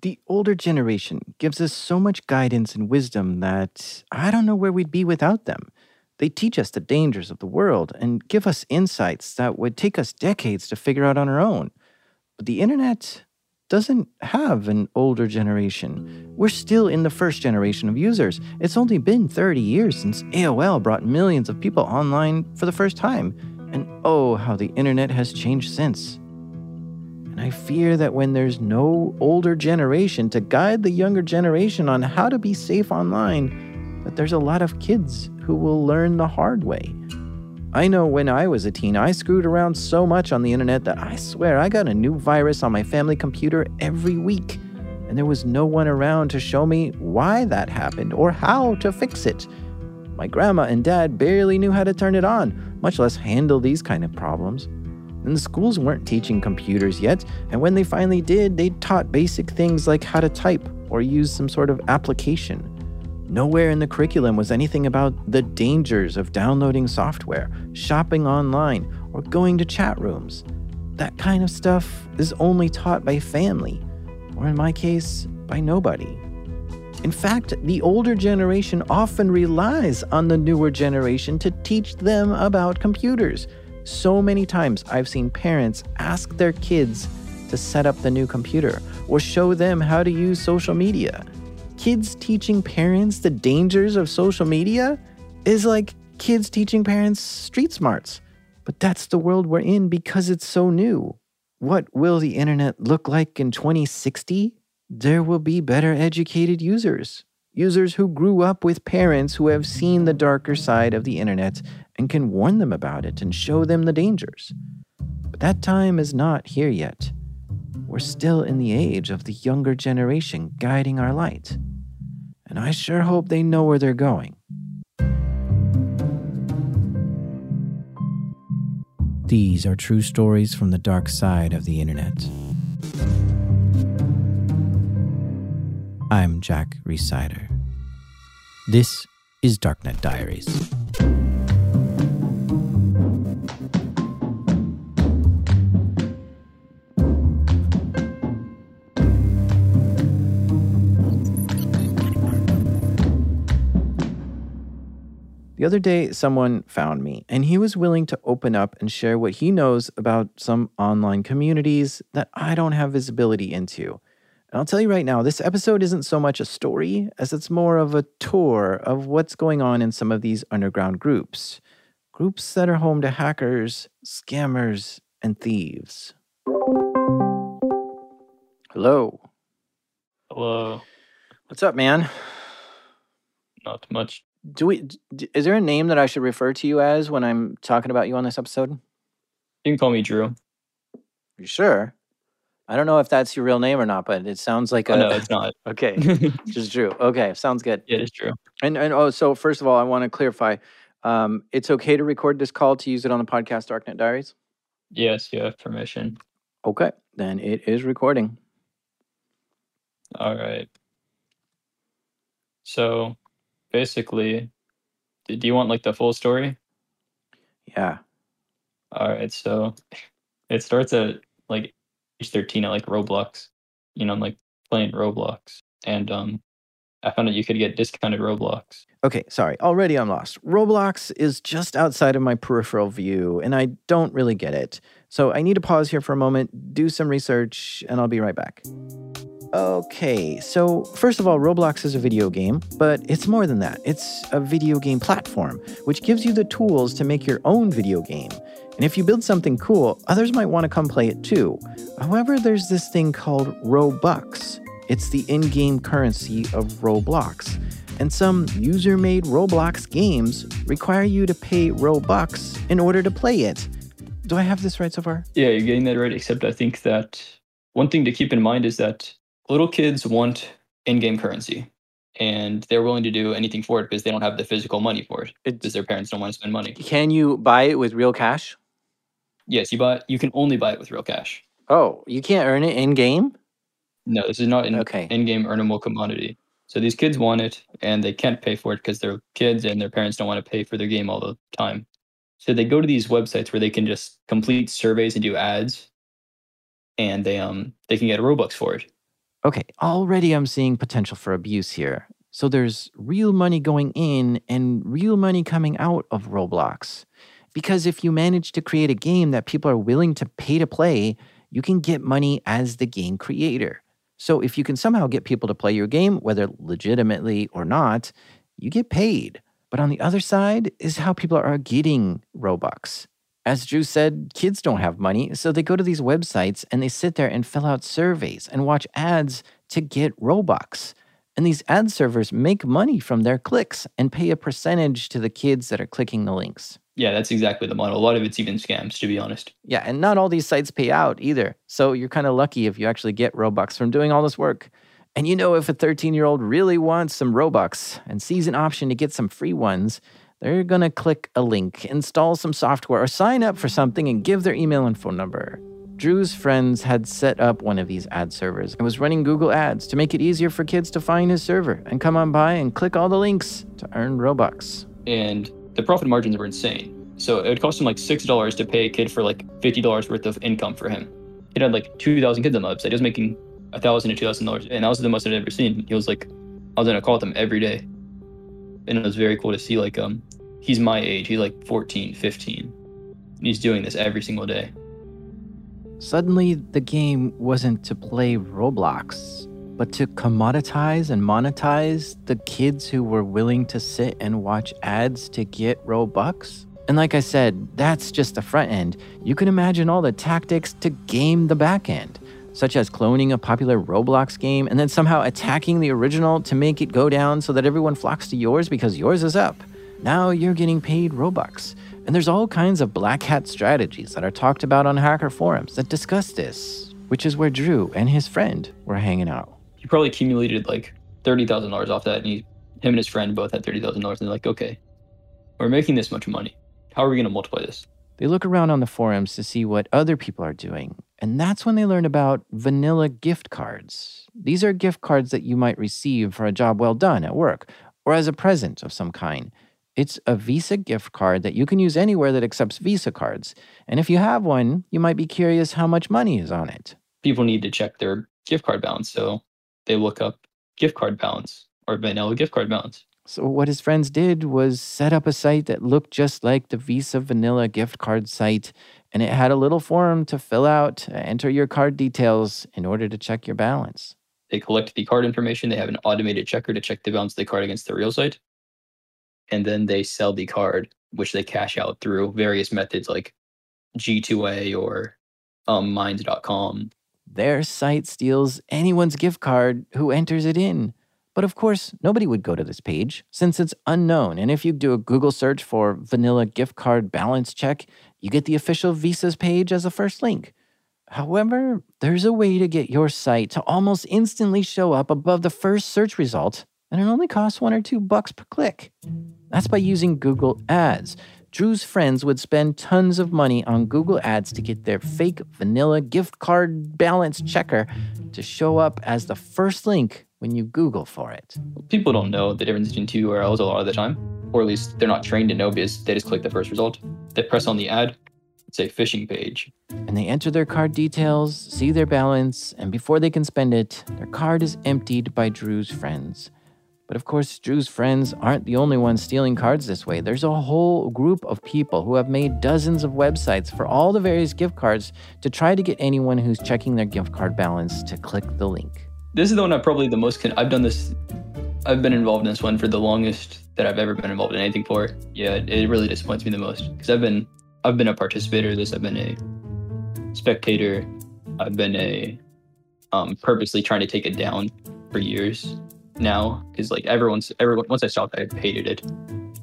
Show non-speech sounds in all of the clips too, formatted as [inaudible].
The older generation gives us so much guidance and wisdom that I don't know where we'd be without them. They teach us the dangers of the world and give us insights that would take us decades to figure out on our own. But the internet doesn't have an older generation. We're still in the first generation of users. It's only been 30 years since AOL brought millions of people online for the first time. And oh, how the internet has changed since. And I fear that when there's no older generation to guide the younger generation on how to be safe online, that there's a lot of kids who will learn the hard way. I know when I was a teen, I screwed around so much on the internet that I swear I got a new virus on my family computer every week. And there was no one around to show me why that happened or how to fix it. My grandma and dad barely knew how to turn it on, much less handle these kind of problems. And schools weren't teaching computers yet, and when they finally did, they taught basic things like how to type or use some sort of application. Nowhere in the curriculum was anything about the dangers of downloading software, shopping online, or going to chat rooms. That kind of stuff is only taught by family, or in my case, by nobody. In fact, the older generation often relies on the newer generation to teach them about computers. So many times I've seen parents ask their kids to set up the new computer or show them how to use social media kids teaching parents the dangers of social media is like kids teaching parents street smarts. But that's the world we're in because it's so new. What will the internet look like in 2060? There will be better educated users. Users who grew up with parents who have seen the darker side of the internet and can warn them about it and show them the dangers. But that time is not here yet. We're still in the age of the younger generation guiding our light and I sure hope they know where they're going. These are true stories from the dark side of the internet. I'm Jack Rhysider. This is Darknet Diaries. The other day, someone found me, and he was willing to open up and share what he knows about some online communities that I don't have visibility into. And I'll tell you right now, this episode isn't so much a story as it's more of a tour of what's going on in some of these underground groups. Groups that are home to hackers, scammers, and thieves. Hello. Hello. What's up, man? Not much do we is there a name that I should refer to you as when I'm talking about you on this episode? You can call me Drew. You sure? I don't know if that's your real name or not, but it sounds like oh, a no, it's not. okay. [laughs] Just Drew. Okay, sounds good. Yeah, it's Drew. And and oh, so first of all, I want to clarify. Um, it's okay to record this call to use it on the podcast Darknet Diaries. Yes, you have permission. Okay, then it is recording. All right. So basically, do you want like the full story? Yeah. All right. So [laughs] it starts at like age 13 at like Roblox. You know, I'm like playing Roblox. And um I found out you could get discounted Roblox. Okay, sorry. Already I'm lost. Roblox is just outside of my peripheral view, and I don't really get it. So I need to pause here for a moment, do some research, and I'll be right back. Okay, so first of all, Roblox is a video game, but it's more than that. It's a video game platform, which gives you the tools to make your own video game. And if you build something cool, others might want to come play it too. However, there's this thing called Robux. It's the in game currency of Roblox. And some user made Roblox games require you to pay Robux in order to play it. Do I have this right so far? Yeah, you're getting that right, except I think that one thing to keep in mind is that little kids want in-game currency and they're willing to do anything for it because they don't have the physical money for it because their parents don't want to spend money. Can you buy it with real cash? Yes, you buy. You can only buy it with real cash. Oh, you can't earn it in game. No, this is not an Okay. in-game earnable commodity. So these kids want it and they can't pay for it because they're kids and their parents don't want to pay for their game all the time. So they go to these websites where they can just complete surveys and do ads, and they um they can get Robux for it. Okay, already I'm seeing potential for abuse here. So there's real money going in and real money coming out of Roblox. Because if you manage to create a game that people are willing to pay to play, you can get money as the game creator. So if you can somehow get people to play your game, whether legitimately or not, you get paid. But on the other side is how people are getting Robux. As Drew said, kids don't have money, so they go to these websites and they sit there and fill out surveys and watch ads to get Robux. And these ad servers make money from their clicks and pay a percentage to the kids that are clicking the links. Yeah, that's exactly the model. A lot of it's even scams, to be honest. Yeah, and not all these sites pay out either. So you're kind of lucky if you actually get Robux from doing all this work. And you know, if a 13 year old really wants some Robux and sees an option to get some free ones, they're going to click a link, install some software, or sign up for something and give their email and phone number. Drew's friends had set up one of these ad servers and was running Google Ads to make it easier for kids to find his server and come on by and click all the links to earn Robux. And the profit margins were insane. So it would cost him like six dollars to pay a kid for like fifty dollars worth of income for him. He had like two thousand kids on the website. He was making a thousand to two thousand dollars, and that was the most I'd ever seen. He was like, I was in a call with him every day, and it was very cool to see. Like, um, he's my age. He's like 14, 15. And he's doing this every single day. Suddenly, the game wasn't to play Roblox but to commoditize and monetize the kids who were willing to sit and watch ads to get Robux? And like I said, that's just the front end. You can imagine all the tactics to game the back end, such as cloning a popular Roblox game and then somehow attacking the original to make it go down so that everyone flocks to yours because yours is up. Now you're getting paid Robux. And there's all kinds of black hat strategies that are talked about on hacker forums that discuss this, which is where Drew and his friend were hanging out he probably accumulated like thirty thousand dollars off that, and he, him and his friend both had thirty thousand dollars, and they're like, okay, we're making this much money. How are we going to multiply this? They look around on the forums to see what other people are doing, and that's when they learn about vanilla gift cards. These are gift cards that you might receive for a job well done at work or as a present of some kind. It's a Visa gift card that you can use anywhere that accepts Visa cards. And if you have one, you might be curious how much money is on it. People need to check their gift card balance. So they look up gift card balance or vanilla gift card balance. So, what his friends did was set up a site that looked just like the Visa Vanilla gift card site, and it had a little form to fill out, enter your card details in order to check your balance. They collect the card information, they have an automated checker to check the balance of the card against the real site, and then they sell the card, which they cash out through various methods like G2A or um, Minds.com their site steals anyone's gift card who enters it in. But of course, nobody would go to this page since it's unknown. And if you do a Google search for vanilla gift card balance check, you get the official Visa's page as a first link. However, there's a way to get your site to almost instantly show up above the first search result, and it only costs one or two bucks per click. That's by using Google Ads. Drew's friends would spend tons of money on Google Ads to get their fake vanilla gift card balance checker to show up as the first link when you Google for it. People don't know the difference between two URLs a lot of the time, or at least they're not trained to know because they just click the first result. They press on the ad, it's a phishing page. And they enter their card details, see their balance, and before they can spend it, their card is emptied by Drew's friends. But of course, Drew's friends aren't the only ones stealing cards this way. There's a whole group of people who have made dozens of websites for all the various gift cards to try to get anyone who's checking their gift card balance to click the link. This is the one I'm probably the most. Con- I've done this. I've been involved in this one for the longest that I've ever been involved in anything for. Yeah, it, it really disappoints me the most because I've been I've been a participator. This I've been a spectator. I've been a um, purposely trying to take it down for years now because like everyone's everyone once I stopped, I hated it.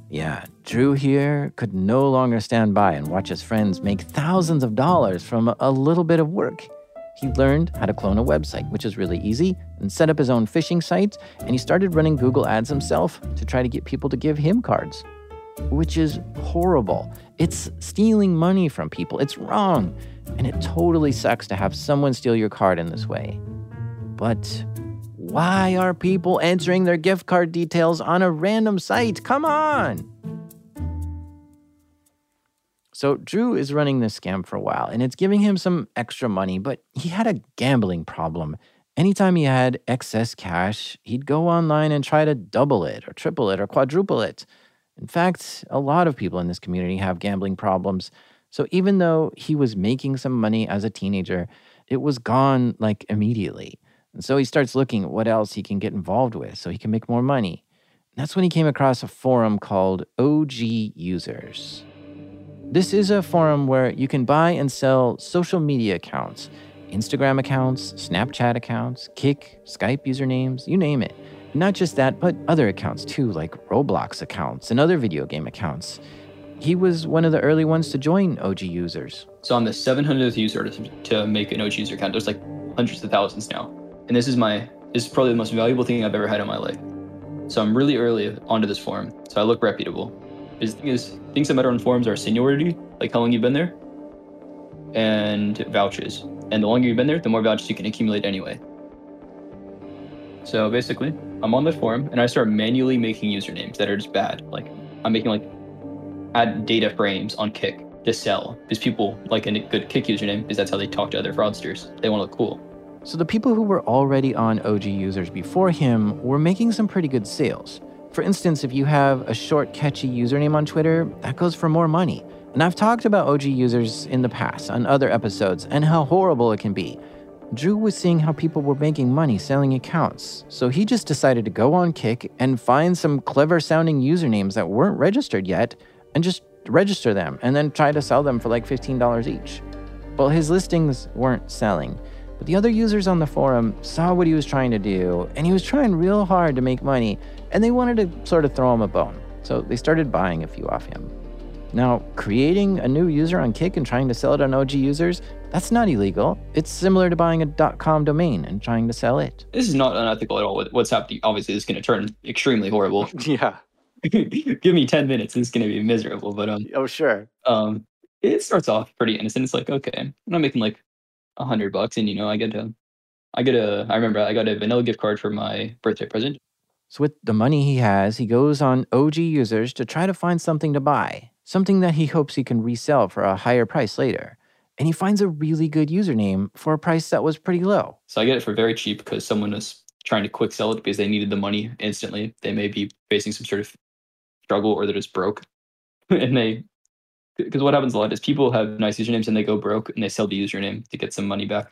Yeah, Drew here could no longer stand by and watch his friends make thousands of dollars from a little bit of work. He learned how to clone a website, which is really easy, and set up his own phishing site, and he started running Google Ads himself to try to get people to give him cards. Which is horrible. It's stealing money from people. It's wrong. And it totally sucks to have someone steal your card in this way. But why are people entering their gift card details on a random site? Come on! So, Drew is running this scam for a while and it's giving him some extra money, but he had a gambling problem. Anytime he had excess cash, he'd go online and try to double it or triple it or quadruple it. In fact, a lot of people in this community have gambling problems. So even though he was making some money as a teenager, it was gone like immediately. And so he starts looking at what else he can get involved with so he can make more money. And that's when he came across a forum called OG Users. This is a forum where you can buy and sell social media accounts Instagram accounts, Snapchat accounts, Kik, Skype usernames, you name it. Not just that, but other accounts too, like Roblox accounts and other video game accounts. He was one of the early ones to join OG users. So I'm the 700th user to, to make an OG user account. There's like hundreds of thousands now. And this is my this is probably the most valuable thing I've ever had in my life. So I'm really early onto this forum. So I look reputable. Because the thing is, things that matter on forums are seniority, like how long you've been there, and vouchers. And the longer you've been there, the more vouchers you can accumulate anyway. So basically, I'm on the forum and I start manually making usernames that are just bad. Like I'm making like add data frames on Kik to sell because people like a good Kik username because that's how they talk to other fraudsters. They want to look cool. So the people who were already on OG users before him were making some pretty good sales. For instance, if you have a short, catchy username on Twitter, that goes for more money. And I've talked about OG users in the past on other episodes and how horrible it can be. Drew was seeing how people were making money selling accounts, so he just decided to go on Kik and find some clever sounding usernames that weren't registered yet and just register them and then try to sell them for like $15 each. Well, his listings weren't selling, but the other users on the forum saw what he was trying to do and he was trying real hard to make money and they wanted to sort of throw him a bone. So they started buying a few off him. Now, creating a new user on Kik and trying to sell it on OG users, that's not illegal. It's similar to buying a .com domain and trying to sell it. This is not unethical at all. What's happening, obviously, is going to turn extremely horrible. [laughs] yeah. [laughs] Give me 10 minutes, it's going to be miserable. But um, oh, sure. Um, it starts off pretty innocent. It's like, okay, I'm not making like a hundred bucks, and you know, I get a, I get a, I remember I got a vanilla gift card for my birthday present. So with the money he has, he goes on OG users to try to find something to buy something that he hopes he can resell for a higher price later. And he finds a really good username for a price that was pretty low. So I get it for very cheap because someone was trying to quick sell it because they needed the money instantly. They may be facing some sort of struggle or they're just broke. [laughs] and they, because what happens a lot is people have nice usernames and they go broke and they sell the username to get some money back.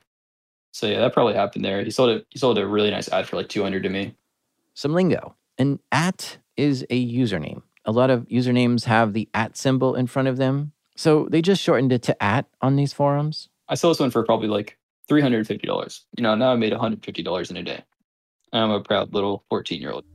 So yeah, that probably happened there. He sold it. He sold a really nice at for like 200 to me. Some lingo. An at is a username. A lot of usernames have the at symbol in front of them. So they just shortened it to at on these forums. I sold this one for probably like $350. You know, now I made $150 in a day. I'm a proud little 14 year old.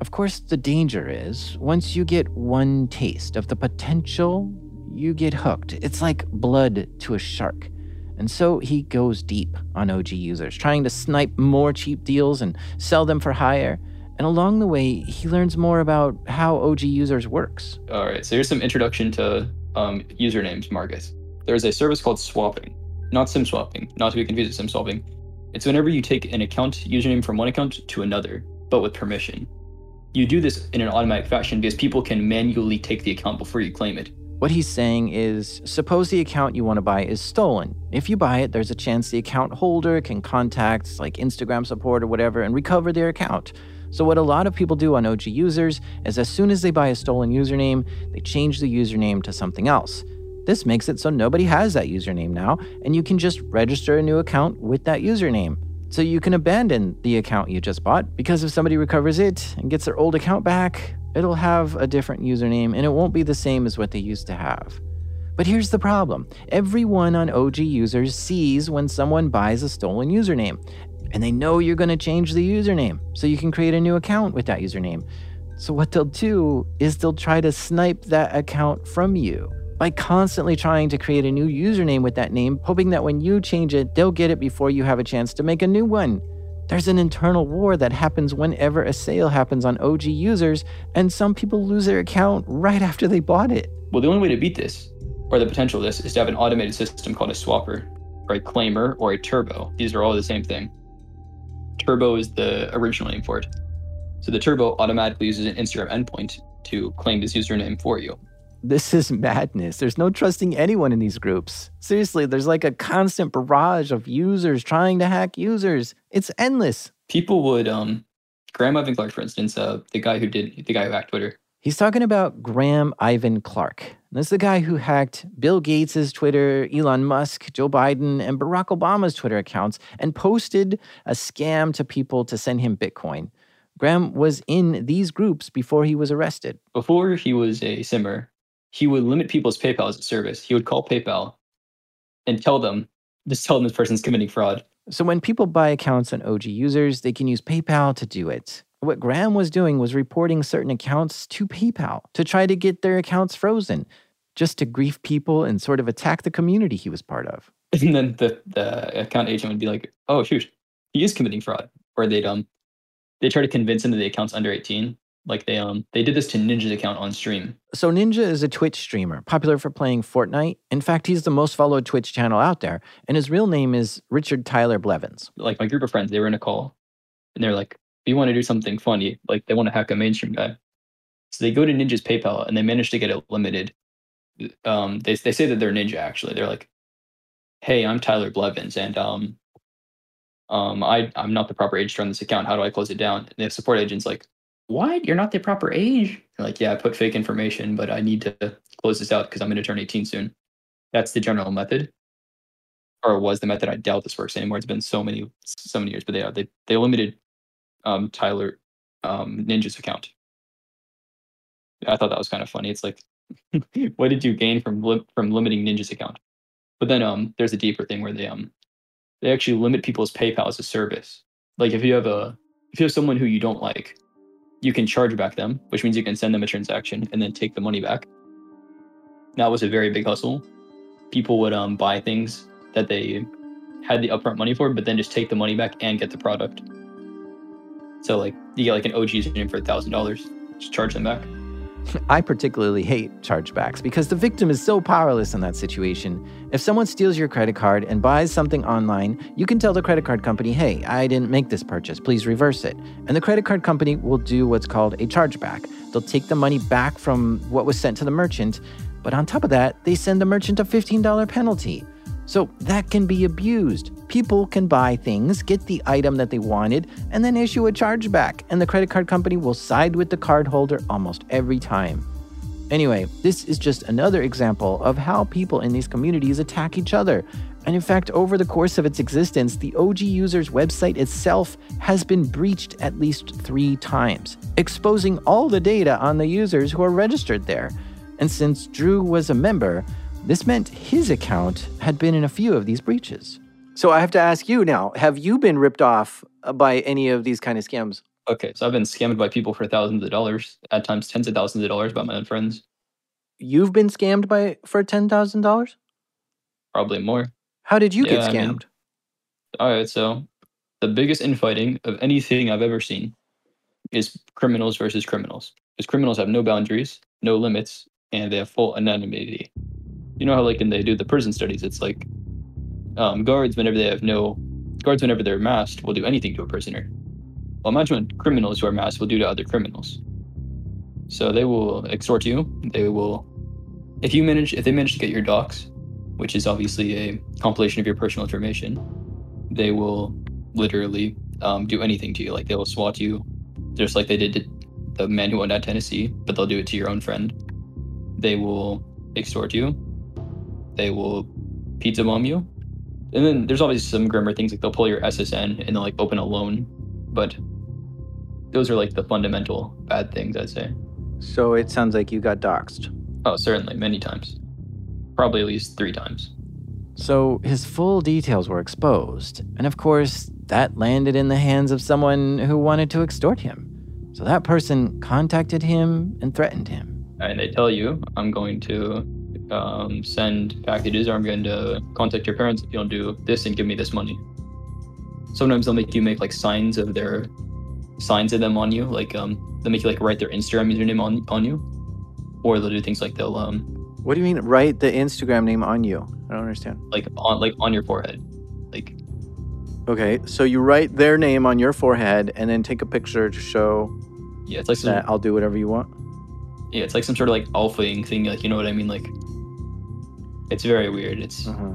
Of course, the danger is once you get one taste of the potential, you get hooked. It's like blood to a shark. And so he goes deep on OG users, trying to snipe more cheap deals and sell them for higher. And along the way, he learns more about how OG users works. All right, so here's some introduction to um, usernames, Marcus. There's a service called swapping, not SIM swapping, not to be confused with SIM swapping. It's whenever you take an account username from one account to another, but with permission. You do this in an automatic fashion because people can manually take the account before you claim it. What he's saying is suppose the account you want to buy is stolen. If you buy it, there's a chance the account holder can contact like Instagram support or whatever and recover their account. So, what a lot of people do on OG users is as soon as they buy a stolen username, they change the username to something else. This makes it so nobody has that username now, and you can just register a new account with that username. So you can abandon the account you just bought because if somebody recovers it and gets their old account back, it'll have a different username and it won't be the same as what they used to have. But here's the problem everyone on OG users sees when someone buys a stolen username, and they know you're going to change the username so you can create a new account with that username. So, what they'll do is they'll try to snipe that account from you by constantly trying to create a new username with that name, hoping that when you change it, they'll get it before you have a chance to make a new one. There's an internal war that happens whenever a sale happens on OG users, and some people lose their account right after they bought it. Well, the only way to beat this, or the potential of this, is to have an automated system called a swapper, or a claimer, or a turbo. These are all the same thing. Turbo is the original name for it. So the Turbo automatically uses an Instagram endpoint to claim this username for you. This is madness. There's no trusting anyone in these groups. Seriously, there's like a constant barrage of users trying to hack users. It's endless. People would, um, Graham Ivan Clark, for instance, uh, the guy who did, the guy who hacked Twitter. He's talking about Graham Ivan Clark. This is the guy who hacked Bill Gates' Twitter, Elon Musk, Joe Biden, and Barack Obama's Twitter accounts and posted a scam to people to send him Bitcoin. Graham was in these groups before he was arrested. Before he was a simmer, he would limit people's PayPal as a service. He would call PayPal and tell them, just tell them this person's committing fraud. So when people buy accounts on OG users, they can use PayPal to do it. What Graham was doing was reporting certain accounts to PayPal to try to get their accounts frozen, just to grief people and sort of attack the community he was part of. [laughs] And then the, the account agent would be like, oh, shoot, he is committing fraud. Or they'd, um, they try to convince him that the account's under 18 like they um they did this to Ninja's account on stream. So Ninja is a Twitch streamer, popular for playing Fortnite. In fact, he's the most followed Twitch channel out there, and his real name is Richard Tyler Blevins. Like my group of friends, they were in a call, and they're like, "We want to do something funny. Like they want to hack a mainstream guy." So they go to Ninja's PayPal and they manage to get it limited. Um, they they say that they're Ninja actually. They're like, "Hey, I'm Tyler Blevins, and um, um, I I'm not the proper age to run this account. How do I close it down?" And they have support agents like, what? You're not the proper age? like, yeah, I put fake information, but I need to close this out because I'm going to turn 18 soon. That's the general method, or was the method. I doubt this works anymore. It's been so many, so many years, but they they they limited um, Tyler um, Ninja's account. I thought that was kind of funny. It's like, [laughs] what did you gain from li- from limiting Ninja's account? But then um, there's a deeper thing where they um they actually limit people's PayPal as a service. Like if you have a if you have someone who you don't like you can charge back them, which means you can send them a transaction and then take the money back. That was a very big hustle. People would um, buy things that they had the upfront money for, but then just take the money back and get the product. So like you get like an OG username for a thousand dollars, just charge them back. I particularly hate chargebacks because the victim is so powerless in that situation. If someone steals your credit card and buys something online, you can tell the credit card company, hey, I didn't make this purchase, please reverse it. And the credit card company will do what's called a chargeback. They'll take the money back from what was sent to the merchant, but on top of that, they send the merchant a $15 penalty. So that can be abused. People can buy things, get the item that they wanted, and then issue a chargeback, and the credit card company will side with the cardholder almost every time. Anyway, this is just another example of how people in these communities attack each other. And in fact, over the course of its existence, the OG user's website itself has been breached at least three times, exposing all the data on the users who are registered there. And since Drew was a member, this meant his account had been in a few of these breaches. So I have to ask you now have you been ripped off uh, by any of these kind of scams? Okay, so I've been scammed by people for thousands of dollars, at times tens of thousands of dollars by my own friends. You've been scammed by for ten thousand dollars? Probably more. How did you yeah, get scammed? I mean, all right, so the biggest infighting of anything I've ever seen is criminals versus criminals. Because criminals have no boundaries, no limits, and they have full anonymity you know how like when they do the prison studies, it's like um, guards whenever they have no guards whenever they're masked will do anything to a prisoner. Well, imagine what criminals who are masked will do to other criminals. So they will extort you. They will, if you manage, if they manage to get your docs, which is obviously a compilation of your personal information, they will literally um, do anything to you. Like they will swat you, just like they did to the man who went out Tennessee, but they'll do it to your own friend. They will extort you they will pizza bomb you. And then there's always some grimmer things like they'll pull your SSN and they'll like open a loan. But those are like the fundamental bad things, I'd say. So it sounds like you got doxxed. Oh, certainly, many times. Probably at least three times. So his full details were exposed. And of course, that landed in the hands of someone who wanted to extort him. So that person contacted him and threatened him. And they tell you, I'm going to um, send packages or I'm going to contact your parents if you don't do this and give me this money. Sometimes they'll make you make like signs of their signs of them on you, like um, they'll make you like write their Instagram username on on you, or they'll do things like they'll um. What do you mean write the Instagram name on you? I don't understand. Like on like on your forehead, like. Okay, so you write their name on your forehead and then take a picture to show. Yeah, it's like that some, I'll do whatever you want Yeah, it's like some sort of like alphaing thing. Like you know what I mean? Like it's very weird. It's Uh-huh.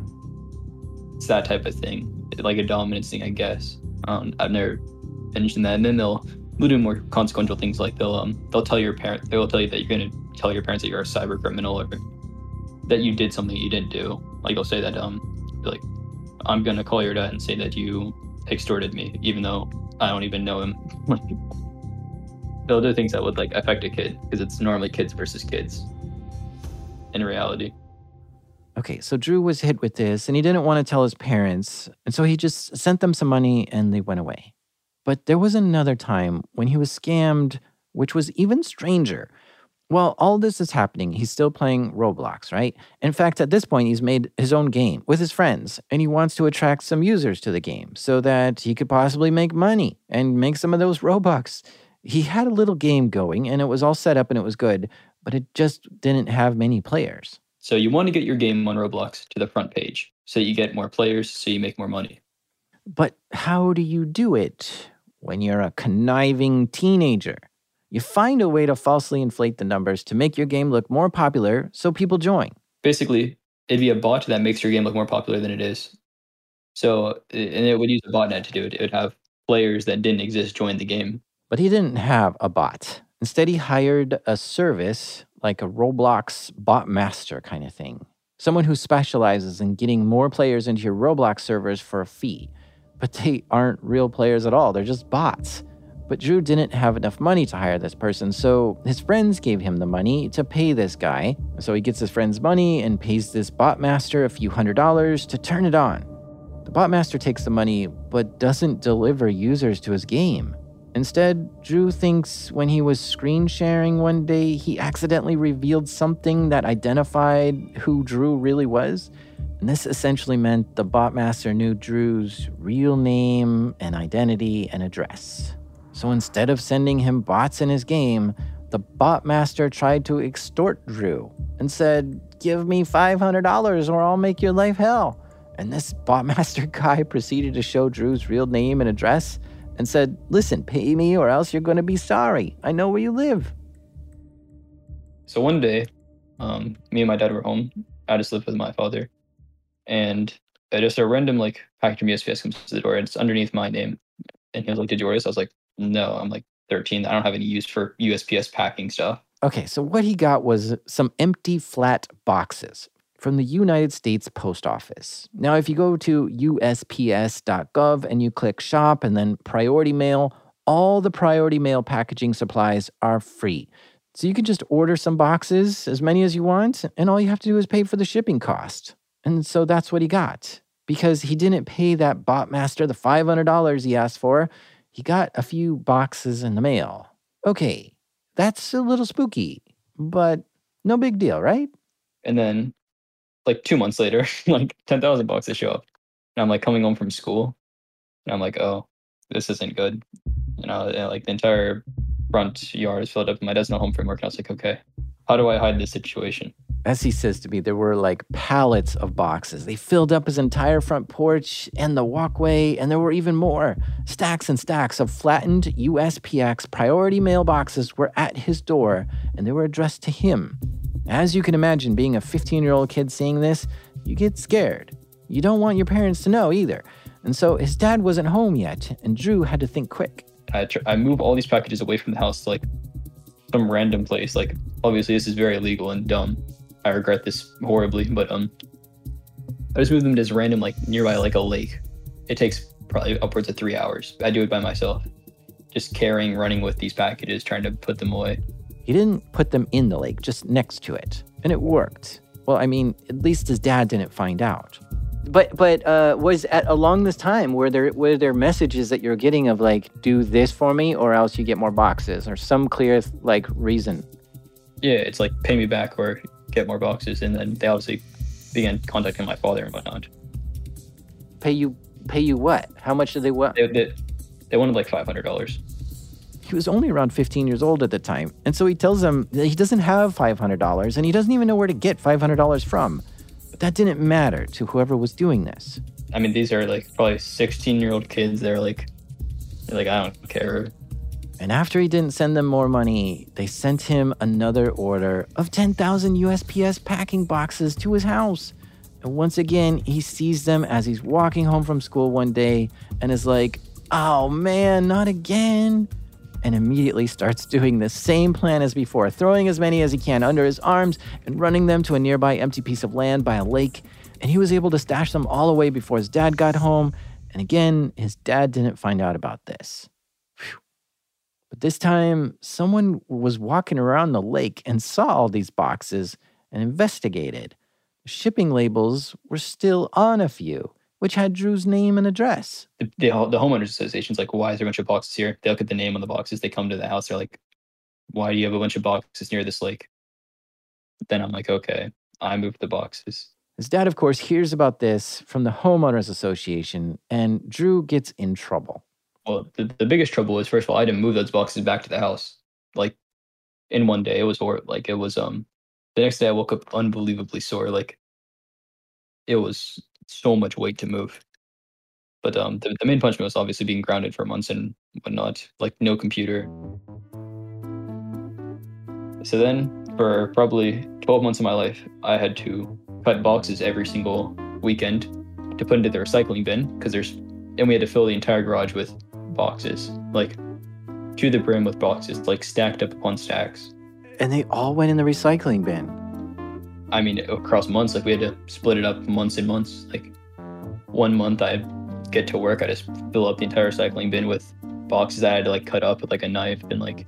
it's that type of thing, like a dominance thing, I guess. Um, I've never mentioned that. And then they'll they'll do more consequential things like they'll um they'll tell your parent they'll tell you that you're gonna tell your parents that you're a cyber criminal or that you did something you didn't do. Like they'll say that um like I'm gonna call your dad and say that you extorted me, even though I don't even know him. [laughs] they'll do things that would like affect a kid because it's normally kids versus kids in reality. Okay, so Drew was hit with this and he didn't want to tell his parents. And so he just sent them some money and they went away. But there was another time when he was scammed, which was even stranger. While all this is happening, he's still playing Roblox, right? In fact, at this point, he's made his own game with his friends and he wants to attract some users to the game so that he could possibly make money and make some of those Robux. He had a little game going and it was all set up and it was good, but it just didn't have many players. So you want to get your game on Roblox to the front page so you get more players, so you make more money. But how do you do it when you're a conniving teenager? You find a way to falsely inflate the numbers to make your game look more popular so people join. Basically, it'd be a bot that makes your game look more popular than it is. So, and it would use a botnet to do it. It would have players that didn't exist join the game. But he didn't have a bot. Instead, he hired a service like a Roblox bot master kind of thing. Someone who specializes in getting more players into your Roblox servers for a fee. But they aren't real players at all, they're just bots. But Drew didn't have enough money to hire this person, so his friends gave him the money to pay this guy. So he gets his friend's money and pays this bot master a few hundred dollars to turn it on. The bot master takes the money, but doesn't deliver users to his game. Instead, Drew thinks when he was screen sharing one day, he accidentally revealed something that identified who Drew really was. And this essentially meant the botmaster knew Drew's real name and identity and address. So instead of sending him bots in his game, the botmaster tried to extort Drew and said, Give me $500 or I'll make your life hell. And this botmaster [laughs] guy proceeded to show Drew's real name and address and said, Listen, pay me or else you're going to be sorry. I know where you live. So one day, um, me and my dad were home. I just lived with my father. And just a random like package from USPS comes to the door and it's underneath my name. And he was like, Did you order this? I was like, No, I'm like 13. I don't have any use for USPS packing stuff. Okay, so what he got was some empty flat boxes from the United States Post Office. Now, if you go to USPS.gov and you click shop and then priority mail, all the priority mail packaging supplies are free. So you can just order some boxes, as many as you want, and all you have to do is pay for the shipping cost. And so that's what he got. Because he didn't pay that bot master the $500 he asked for, he got a few boxes in the mail. Okay, that's a little spooky, but no big deal, right? And then like two months later, [laughs] like 10,000 boxes show up. And I'm like coming home from school. And I'm like, oh, this isn't good. You know, like the entire front yard is filled up. My dad's not home from work. And I was like, okay, how do I hide this situation? As he says to me, there were like pallets of boxes. They filled up his entire front porch and the walkway, and there were even more. Stacks and stacks of flattened USPS priority mailboxes were at his door, and they were addressed to him. As you can imagine, being a 15 year old kid seeing this, you get scared. You don't want your parents to know either. And so his dad wasn't home yet, and Drew had to think quick. I, tr- I move all these packages away from the house to like some random place. Like, obviously, this is very illegal and dumb. I regret this horribly, but um, I just moved them to this random like nearby like a lake. It takes probably upwards of three hours. I do it by myself, just carrying, running with these packages, trying to put them away. He didn't put them in the lake, just next to it. And it worked. Well, I mean, at least his dad didn't find out. But but uh, was at along this time were there were there messages that you're getting of like do this for me or else you get more boxes or some clear like reason? Yeah, it's like pay me back or get more boxes, and then they obviously began contacting my father and whatnot. Pay you pay you what? How much did they want? They, they, they wanted like five hundred dollars. He was only around 15 years old at the time. And so he tells them that he doesn't have $500 and he doesn't even know where to get $500 from. That didn't matter to whoever was doing this. I mean, these are like probably sixteen year old kids. They're like, they're like I don't care. And after he didn't send them more money, they sent him another order of 10,000 USPS packing boxes to his house. And once again, he sees them as he's walking home from school one day and is like, oh man, not again. And immediately starts doing the same plan as before, throwing as many as he can under his arms and running them to a nearby empty piece of land by a lake. And he was able to stash them all away before his dad got home. And again, his dad didn't find out about this. Whew. But this time, someone was walking around the lake and saw all these boxes and investigated. The Shipping labels were still on a few, which had Drew's name and address. The, the, the homeowners association's like, why is there a bunch of boxes here? They look at the name on the boxes. They come to the house. They're like, why do you have a bunch of boxes near this lake? Then I'm like, okay, I moved the boxes. His dad, of course, hears about this from the homeowners association, and Drew gets in trouble. Well, the, the biggest trouble is first of all, I didn't move those boxes back to the house. Like in one day, it was horrible. Like it was um the next day I woke up unbelievably sore. Like it was so much weight to move. But um, the, the main punishment was obviously being grounded for months and whatnot, like no computer. So then, for probably 12 months of my life, I had to cut boxes every single weekend to put into the recycling bin because there's, and we had to fill the entire garage with boxes, like to the brim with boxes, like stacked up upon stacks. And they all went in the recycling bin. I mean, across months, like we had to split it up months and months. Like one month, I get to work, I just fill up the entire recycling bin with boxes that I had to like cut up with like a knife and like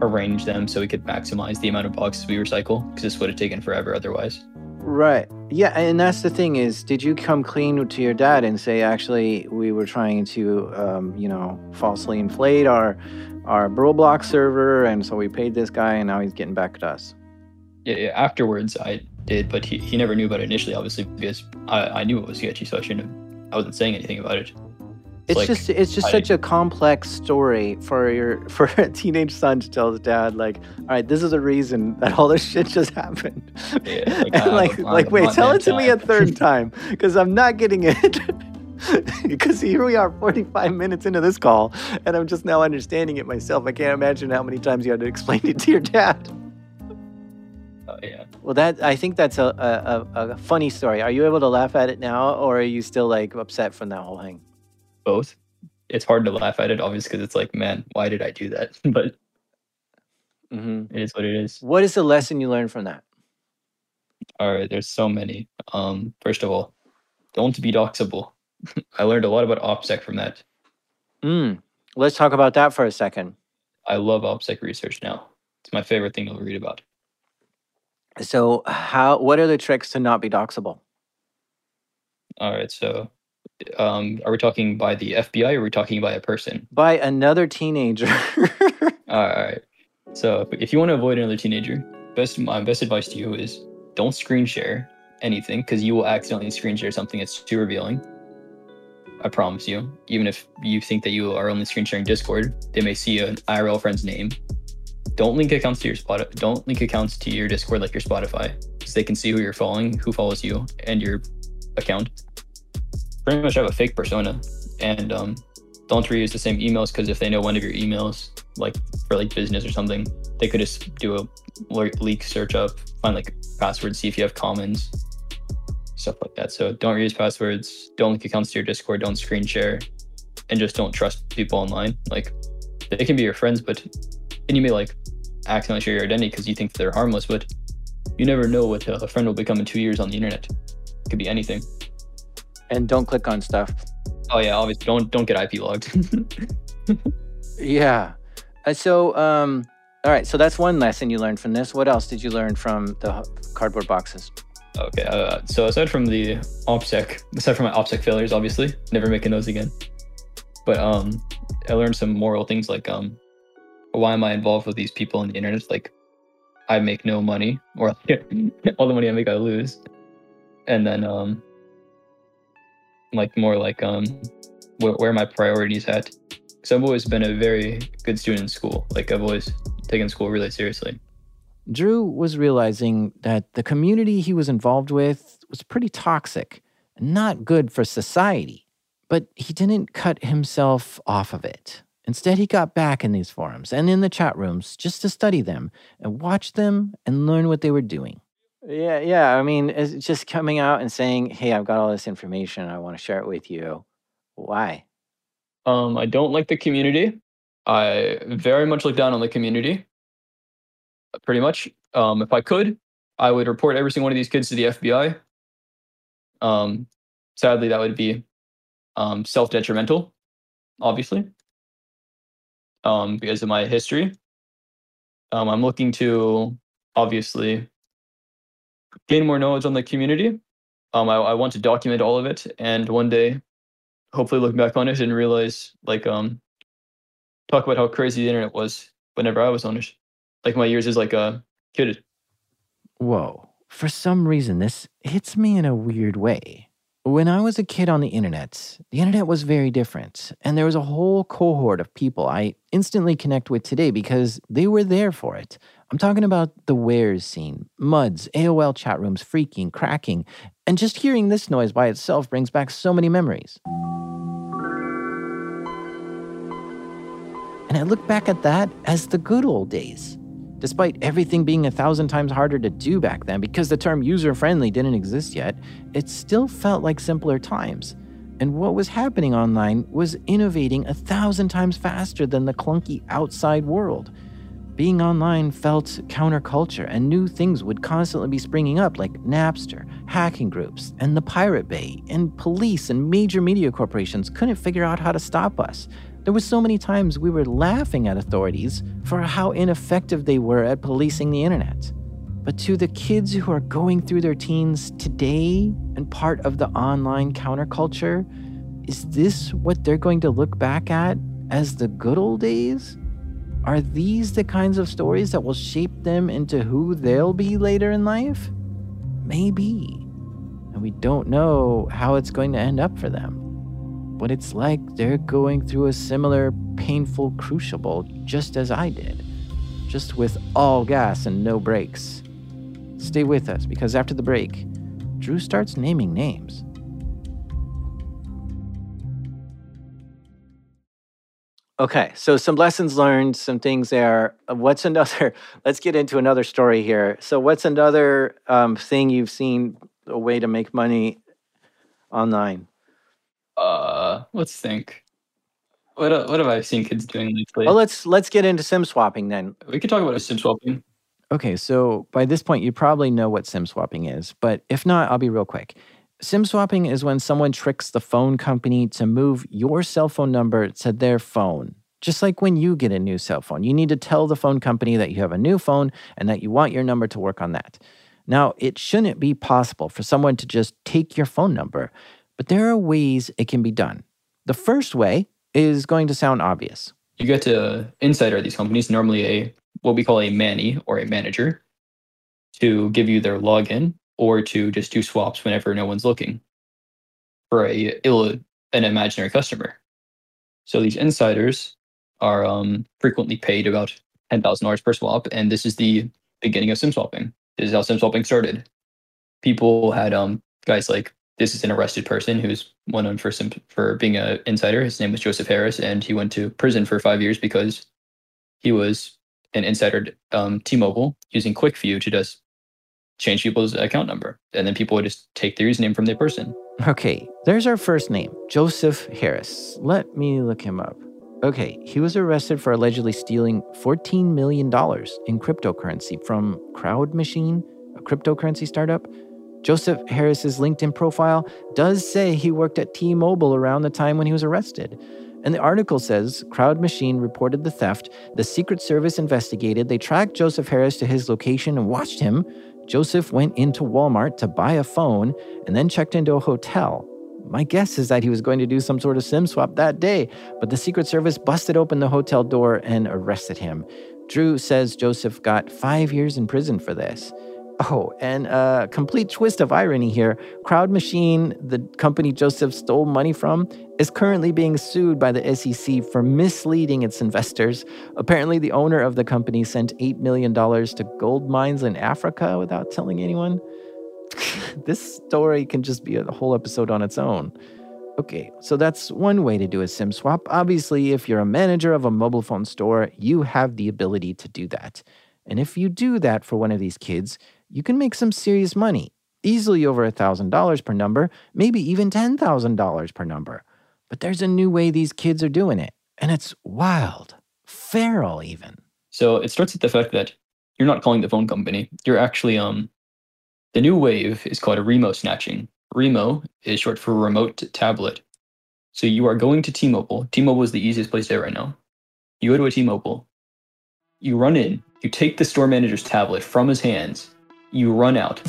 arrange them so we could maximize the amount of boxes we recycle because this would have taken forever otherwise. Right. Yeah, and that's the thing is, did you come clean to your dad and say, actually, we were trying to, um, you know, falsely inflate our our Roblox server, and so we paid this guy, and now he's getting back at us. Afterwards I did, but he, he never knew about it initially, obviously, because I, I knew it was sketchy, so I shouldn't have, I wasn't saying anything about it. It's like, just it's just I, such a complex story for your [laughs] for a teenage son to tell his dad like, all right, this is the reason that all this shit just happened. Yeah, [laughs] like, and ah, like, like wait, tell it to time. me a third [laughs] time because I'm not getting it. because here we are 45 minutes into this call and i'm just now understanding it myself i can't imagine how many times you had to explain it to your dad yeah well that i think that's a, a, a funny story are you able to laugh at it now or are you still like upset from that whole thing both it's hard to laugh at it obviously because it's like man why did i do that [laughs] but mm-hmm. it is what it is what is the lesson you learned from that all right there's so many um first of all don't be doxable [laughs] I learned a lot about OPSEC from that. Mm. Let's talk about that for a second. I love OPSEC research now. It's my favorite thing to read about. So, how? What are the tricks to not be doxable? All right. So, um, are we talking by the FBI or are we talking by a person? By another teenager. [laughs] All right. So, if you want to avoid another teenager, best my best advice to you is don't screen share anything because you will accidentally screen share something that's too revealing. I promise you. Even if you think that you are only screen sharing Discord, they may see an IRL friend's name. Don't link accounts to your spot. Don't link accounts to your Discord like your Spotify, because they can see who you're following, who follows you, and your account. Pretty much have a fake persona, and um, don't reuse the same emails because if they know one of your emails, like for like business or something, they could just do a leak search up, find like passwords, see if you have commons, stuff like that. So don't reuse passwords, don't link accounts to your Discord, don't screen share, and just don't trust people online. Like they can be your friends, but and you may like accidentally share your identity because you think they're harmless, but you never know what a friend will become in two years on the internet. It could be anything. And don't click on stuff. Oh yeah, obviously don't don't get IP logged. [laughs] yeah. Uh, so um all right, so that's one lesson you learned from this. What else did you learn from the cardboard boxes? Okay, uh, so aside from the OPSEC, aside from my OPSEC failures, obviously, never making those again. But um, I learned some moral things like um, why am I involved with these people on the internet? It's Like, I make no money, or [laughs] all the money I make I lose, and then um, like more like um, where, where my priorities at. Because I've always been a very good student in school. Like I've always taken school really seriously. Drew was realizing that the community he was involved with was pretty toxic not good for society. But he didn't cut himself off of it. Instead, he got back in these forums and in the chat rooms just to study them and watch them and learn what they were doing. Yeah, yeah. I mean, it's just coming out and saying, "Hey, I've got all this information. I want to share it with you." Why? Um, I don't like the community. I very much look down on the community. Pretty much. Um, if I could, I would report every single one of these kids to the FBI. Um, sadly, that would be um, self detrimental, obviously, um, because of my history. Um, I'm looking to obviously gain more knowledge on the community. Um, I, I want to document all of it, and one day, hopefully, look back on it and realize, like, um, talk about how crazy the internet was whenever I was on it. Like my years as like a kid. Whoa. For some reason, this hits me in a weird way. When I was a kid on the internet, the internet was very different, and there was a whole cohort of people I instantly connect with today because they were there for it. I'm talking about the wares scene, MUDs, AOL chat rooms, phreaking, cracking, and just hearing this noise by itself brings back so many memories. And I look back at that as the good old days. Despite everything being a thousand times harder to do back then because the term user friendly didn't exist yet, it still felt like simpler times. And what was happening online was innovating a thousand times faster than the clunky outside world. Being online felt counterculture, and new things would constantly be springing up like Napster, hacking groups, and the Pirate Bay, and police and major media corporations couldn't figure out how to stop us. There were so many times we were laughing at authorities for how ineffective they were at policing the internet. But to the kids who are going through their teens today and part of the online counterculture, is this what they're going to look back at as the good old days? Are these the kinds of stories that will shape them into who they'll be later in life? Maybe. And we don't know how it's going to end up for them but it's like they're going through a similar painful crucible just as I did, just with all gas and no brakes. Stay with us because after the break, Drew starts naming names. Okay, so some lessons learned, some things there. Uh, what's [laughs] another? Let's get into another story here. So, what's another um, thing you've seen a way to make money online? Uh, let's think. What uh, what have I seen kids doing lately? Well, let's let's get into sim swapping then. We could talk about sim swapping. Okay, so by this point, you probably know what sim swapping is, but if not, I'll be real quick. SIM swapping is when someone tricks the phone company to move your cell phone number to their phone. Just like when you get a new cell phone, you need to tell the phone company that you have a new phone and that you want your number to work on that. Now, it shouldn't be possible for someone to just take your phone number. But there are ways it can be done. The first way is going to sound obvious. You get to insider these companies, normally a what we call a manny or a manager, to give you their login or to just do swaps whenever no one's looking for a Ill, an imaginary customer. So these insiders are um, frequently paid about ten thousand dollars per swap, and this is the beginning of sim swapping. This is how sim swapping started. People had um, guys like this is an arrested person who's one known for some for being an insider. His name was Joseph Harris, and he went to prison for five years because he was an insider um, T-Mobile using QuickView to just change people's account number, and then people would just take their username from their person. Okay, there's our first name, Joseph Harris. Let me look him up. Okay, he was arrested for allegedly stealing $14 million in cryptocurrency from Crowd Machine, a cryptocurrency startup. Joseph Harris's LinkedIn profile does say he worked at T Mobile around the time when he was arrested. And the article says Crowd Machine reported the theft. The Secret Service investigated. They tracked Joseph Harris to his location and watched him. Joseph went into Walmart to buy a phone and then checked into a hotel. My guess is that he was going to do some sort of SIM swap that day, but the Secret Service busted open the hotel door and arrested him. Drew says Joseph got five years in prison for this. Oh, and a complete twist of irony here Crowd Machine, the company Joseph stole money from, is currently being sued by the SEC for misleading its investors. Apparently, the owner of the company sent $8 million to gold mines in Africa without telling anyone. [laughs] this story can just be a whole episode on its own. Okay, so that's one way to do a SIM swap. Obviously, if you're a manager of a mobile phone store, you have the ability to do that. And if you do that for one of these kids, you can make some serious money, easily over $1,000 per number, maybe even $10,000 per number. But there's a new way these kids are doing it, and it's wild, feral even. So it starts with the fact that you're not calling the phone company. You're actually um the new wave is called a remo snatching. Remo is short for remote tablet. So you are going to T-Mobile. T-Mobile is the easiest place to right now. You go to a T-Mobile. You run in. You take the store manager's tablet from his hands. You run out.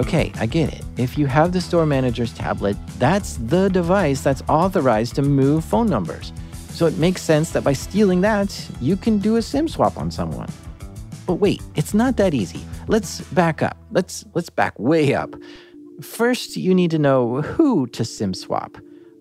Okay, I get it. If you have the store manager's tablet, that's the device that's authorized to move phone numbers. So it makes sense that by stealing that, you can do a SIM swap on someone. But wait, it's not that easy. Let's back up. Let's let's back way up. First, you need to know who to SIM swap.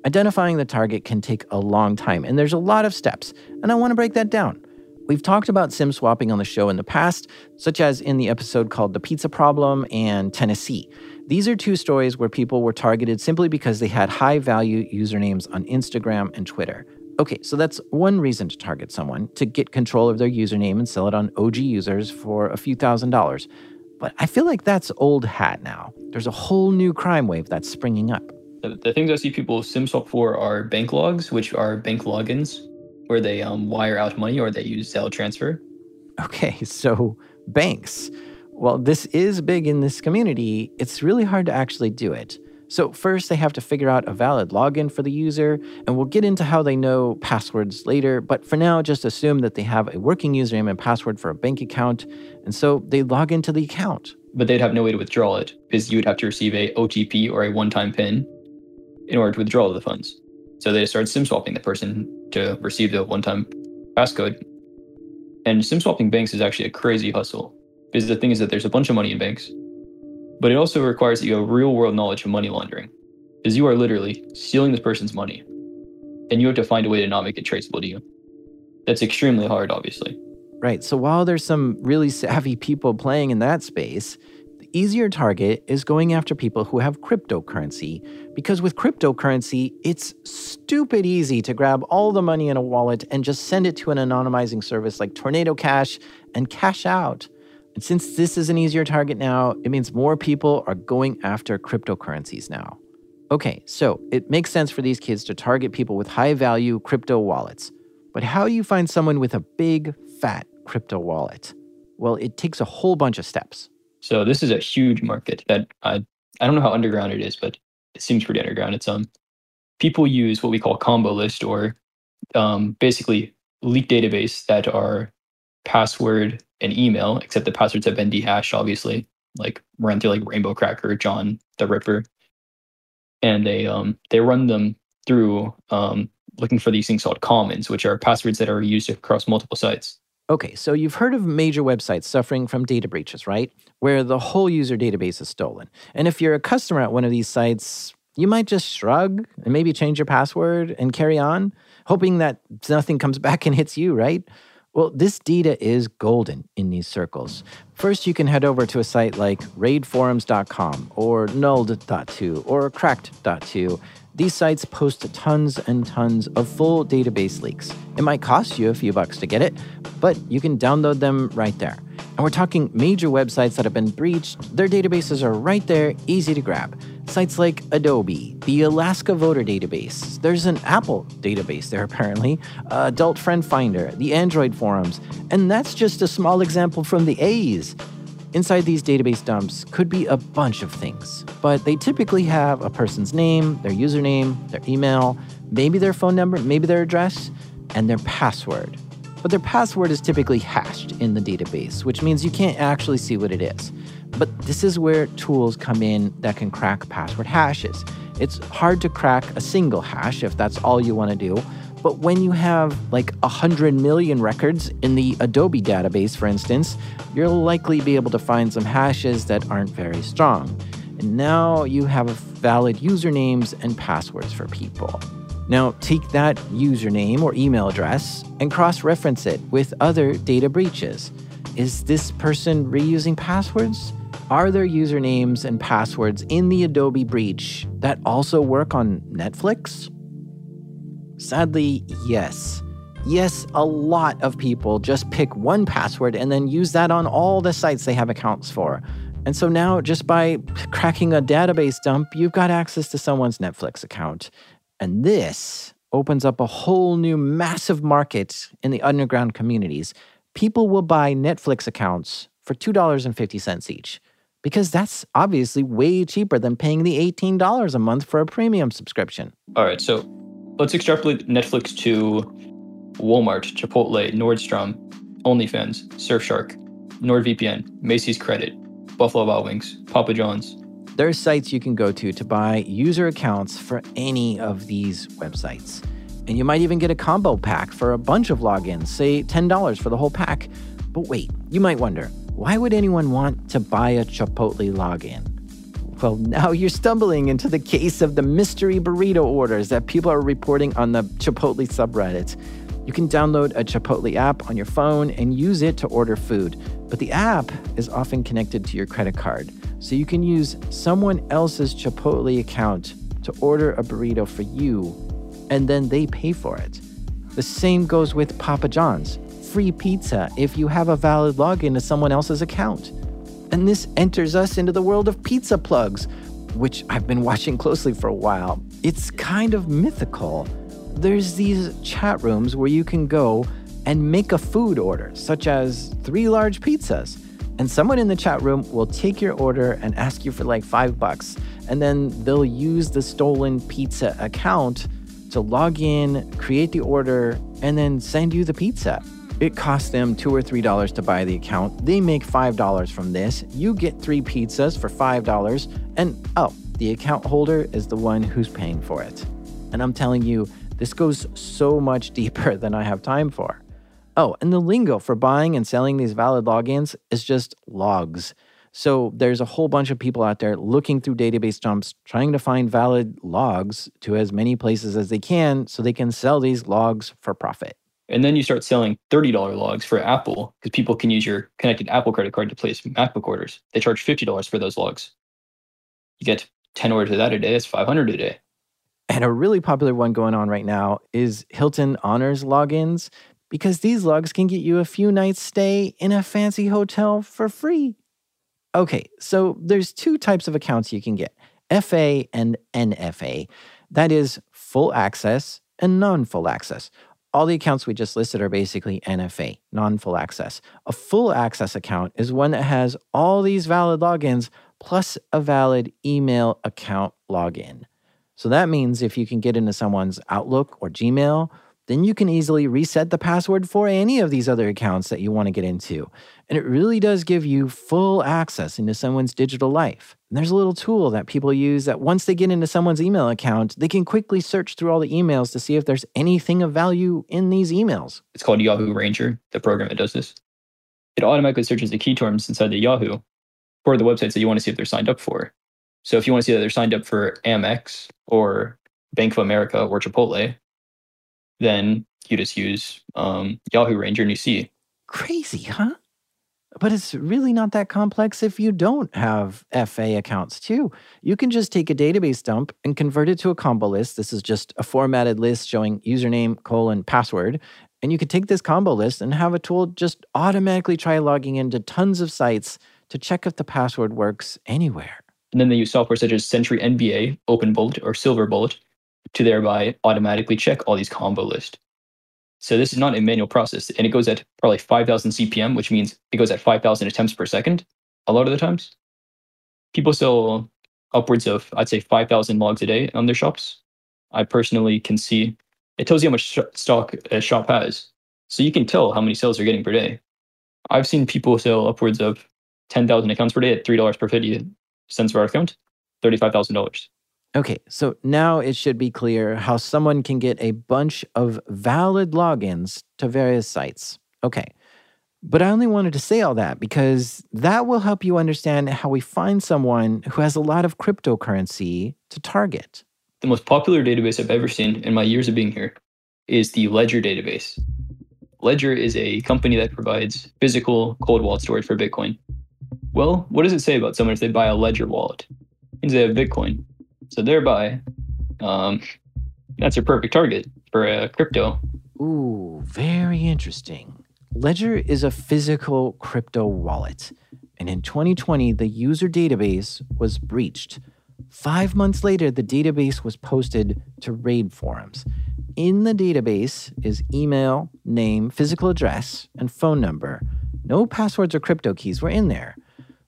Identifying the target can take a long time, and there's a lot of steps, and I want to break that down. We've talked about SIM swapping on the show in the past, such as in the episode called The Pizza Problem and Tennessee. These are two stories where people were targeted simply because they had high value usernames on Instagram and Twitter. Okay, so that's one reason to target someone to get control of their username and sell it on OGUsers for a few thousand dollars. But I feel like that's old hat now. There's a whole new crime wave that's springing up. The, the things I see people sim swap for are bank logs, which are bank logins, where they um, wire out money or they use Zelle transfer. Okay, so banks. Well, this is big in this community. It's really hard to actually do it. So, first, they have to figure out a valid login for the user, and we'll get into how they know passwords later. But for now, just assume that they have a working username and password for a bank account, and so they log into the account. But they'd have no way to withdraw it because you would have to receive a OTP or a one time PIN in order to withdraw the funds. So they start SIM swapping the person to receive the one time passcode. And SIM swapping banks is actually a crazy hustle because the thing is that there's a bunch of money in banks but it also requires that you have real world knowledge of money laundering, because you are literally stealing this person's money, and you have to find a way to not make it traceable to you. That's extremely hard, obviously. Right. So while there's some really savvy people playing in that space, easier target is going after people who have cryptocurrency. Because with cryptocurrency, it's stupid easy to grab all the money in a wallet and just send it to an anonymizing service like Tornado Cash and cash out. And since this is an easier target now, it means more people are going after cryptocurrencies now. Okay, so it makes sense for these kids to target people with high value crypto wallets. But how do you find someone with a big, fat crypto wallet? Well, it takes a whole bunch of steps. So this is a huge market that I I don't know how underground it is, but it seems pretty underground. It's um people use what we call combo list or um, basically leak database that are password and email, except the passwords have been dehashed, obviously, like run through like Rainbow Cracker, John the Ripper. And they um they run them through um looking for these things called commons, which are passwords that are used across multiple sites. Okay, so you've heard of major websites suffering from data breaches, right? Where the whole user database is stolen. And if you're a customer at one of these sites, you might just shrug and maybe change your password and carry on, hoping that nothing comes [laughs] back and hits you, right? Well, this data is golden in these circles. First, you can head over to a site like raidforums.com or nulled.to or cracked.to. These sites post tons and tons of full database leaks. It might cost you a few bucks to get it, but you can download them right there. And we're talking major websites that have been breached. Their databases are right there, easy to grab. Sites like Adobe, the Alaska Voter Database, there's an Apple database there [laughs] apparently, Adult Friend Finder, the Android forums, and that's just a small example from the A's. Inside these database dumps could be a bunch of things, but they typically have a person's name, their username, their email, maybe their phone number, maybe their address, and their password. But their password is typically hashed in the database, which means you can't actually see what it is. But this is where tools come in that can crack password hashes. It's hard to crack a single hash if that's all you want to do. But when you have like 100 million records in the Adobe database, for instance, you'll likely be able to find some hashes that aren't very strong. And now you have valid usernames and passwords for people. Now, take that username or email address and cross reference it with other data breaches. Is this person reusing passwords? Are there usernames and passwords in the Adobe breach that also work on Netflix? Sadly, yes. Yes, a lot of people just pick one password and then use that on all the sites they have accounts for. And so now, just by cracking a database dump, you've got access to someone's Netflix account. And this opens up a whole new massive market in the underground communities. People will buy Netflix accounts for $2.50 each because that's obviously way cheaper than paying the $18 a month for a premium subscription. All right, so let's extrapolate Netflix to Walmart, Chipotle, Nordstrom, OnlyFans, Surfshark, NordVPN, Macy's Credit, Buffalo Wild Wings, Papa John's. There are sites you can go to to buy user accounts for any of these websites. And you might even get a combo pack for a bunch of logins, say $10 for the whole pack. But wait, you might wonder, why would anyone want to buy a Chipotle login? Well, [laughs] now you're stumbling into the case of the mystery burrito orders that people are reporting on the Chipotle subreddit. You can download a Chipotle app on your phone and use it to order food, but the app is often connected to your credit card. So you can use someone else's Chipotle account to order a burrito for you, and then they pay for it. The same goes with Papa John's free pizza if you have a valid login to someone else's account. And this enters us into the world of pizza plugs, which I've been watching closely for a while. It's kind of mythical there's these chat rooms where you can go and make a food order, such as three large pizzas. And someone in the chat room will take your order and ask you for like five bucks. And then they'll use the stolen pizza account to log in, create the order, and then send you the pizza. It costs them two or three dollars to buy the account. They make five dollars from this. You get three pizzas for five dollars, and oh, the account holder is the one who's paying for it. And I'm telling you, this goes so much [laughs] deeper than I have time for. Oh, and the lingo for buying and selling these valid logins is just logs. So there's a whole bunch of people out there looking through database dumps, trying to find valid logs to as many places as they can so they can sell these logs for profit. And then you start selling $30 logs for Apple because people can use your connected Apple credit card to place MacBook orders. They charge $50 for those logs. You get 10 orders of that a day, that's 500 a day. And a really popular one going on right now is Hilton Honors logins because these logs can get you a few nights stay in a fancy hotel for free. Okay, so there's two types of accounts you can get. FA and NFA. That is full access and non-full access. All the accounts we just listed are basically NFA, non full access. A full access account is one that has all these valid logins plus a valid email account login. So that means if you can get into someone's Outlook or Gmail, then you can easily reset the password for any of these other accounts that you want to get into. And it really does give you full access into someone's digital life. And there's a little tool that people use that once they get into someone's email account, they can quickly search through all the emails to see if there's anything of value in these emails. It's called Yahoo Ranger, the program that does this. It automatically searches the key terms inside the Yahoo for the websites that you want to see if they're signed up for. So if you want to see that they're signed up for Amex or Bank of America or Chipotle, then you just use um, Yahoo Ranger and you see. Crazy, huh? But it's really not that complex if you don't have FA accounts too. You can just take a database dump and convert it to a combo list. This is just a formatted list showing username, colon, password. And you can take this combo list and have a tool just automatically try logging into tons of sites to check if the password works anywhere. And then they use software such as Sentry MBA, OpenBullet, or Silver SilverBullet to thereby automatically check all these combo lists. So this is not a manual process, and it goes at probably 5,000 CPM, which means it goes at 5,000 attempts per second. A lot of the times, people sell upwards of I'd say 5,000 logs a day on their shops. I personally can see it tells you how much stock a shop has, so you can tell how many sales they're getting per day. I've seen people sell upwards of 10,000 accounts per day at three dollars per 50 cents per account, $35,000. Okay, so now it should be clear how someone can get a bunch of valid logins to various sites. Okay, but I only wanted to say all that because that will help you understand how we find someone who has a lot of cryptocurrency to target. The most popular database I've ever seen in my years of being here is the Ledger database. Ledger is a company that provides physical cold wallet storage for Bitcoin. Well, what does it say about someone if they buy a Ledger wallet? It means they have Bitcoin. So thereby, um, that's a perfect target for a crypto. Ooh, very interesting. Ledger is a physical crypto wallet. And in 2020, the user database was breached. Five months later, the database was posted to raid forums. In the database is email, name, physical address, and phone number. No passwords or crypto keys were in there.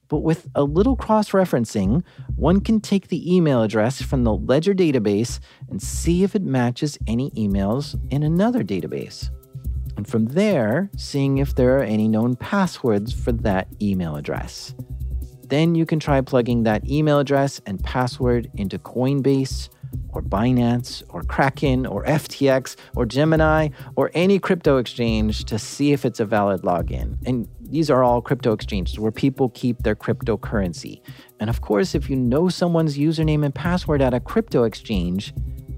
But with a little cross referencing, one can take the email address from the Ledger database and see if it matches any emails in another database. And from there, seeing if there are any known passwords for that email address. Then you can try plugging that email address and password into Coinbase or Binance or Kraken or FTX or Gemini or any crypto exchange to see if it's a valid login. And these are all crypto exchanges where people keep their cryptocurrency. And of course, if you know someone's username and password at a crypto exchange,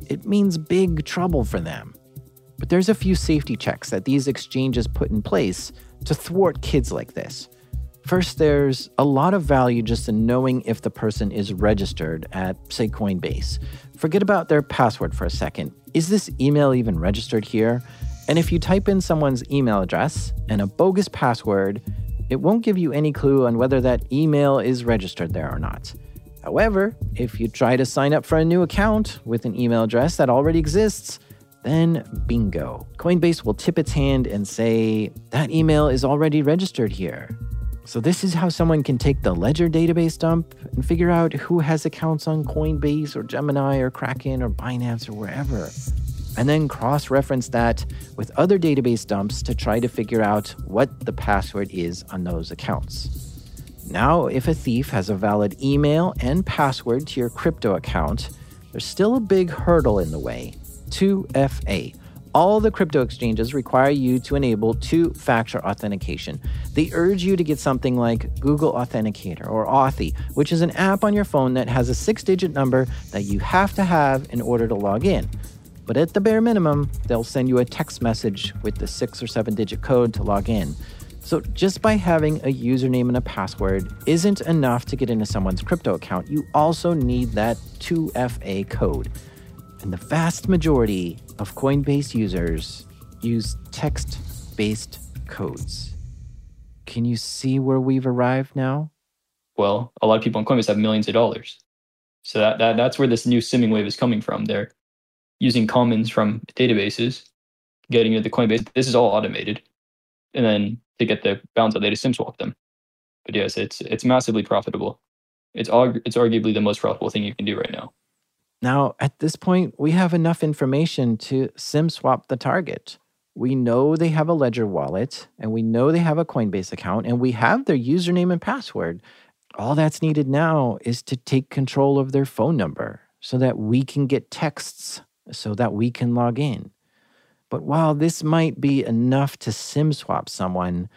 it means big trouble for them. But there's a few safety checks that these exchanges put in place to thwart kids like this. First, there's a lot of value just in knowing if the person is registered at, say, Coinbase. Forget about their password for a second. Is this email even registered here? And if you type in someone's email address and a bogus password, it won't give you any clue on whether that email is registered there or not. However, if you try to sign up for a new account with an email address that already exists, then bingo. Coinbase will tip its hand and say, that email is already registered here. So, this is how someone can take the Ledger database dump and figure out who has accounts on Coinbase or Gemini or Kraken or Binance or wherever and then cross reference that with other database dumps to try to figure out what the password is on those accounts. Now, if a thief has a valid email and password to your crypto account, there's still a big hurdle in the way 2FA. All the crypto exchanges require you to enable two factor authentication. They urge you to get something like Google Authenticator or Authy, which is an app on your phone that has a six digit number that you have to have in order to log in. But at the bare minimum, they'll send you a text message with the six or seven digit code to log in. So, just by having a username and a password isn't enough to get into someone's crypto account. You also need that 2FA code. And the vast majority of Coinbase users use text based codes. Can you see where we've arrived now? Well, a lot of people on Coinbase have millions of dollars. So that, that that's where this new simming wave is coming from. They're using commons from databases, getting into the Coinbase. This is all automated. And then to get the balance they just SIM swap them. But yes, it's it's massively profitable. It's arg- it's arguably the most profitable thing you can do right now. Now, at this point, we have enough information to SIM swap the target. We know they have a Ledger wallet, and we know they have a Coinbase account, and we have their username and password. All that's needed now is to take control of their phone number so that we can get texts so that we can log in. But while this might be enough to SIM swap someone,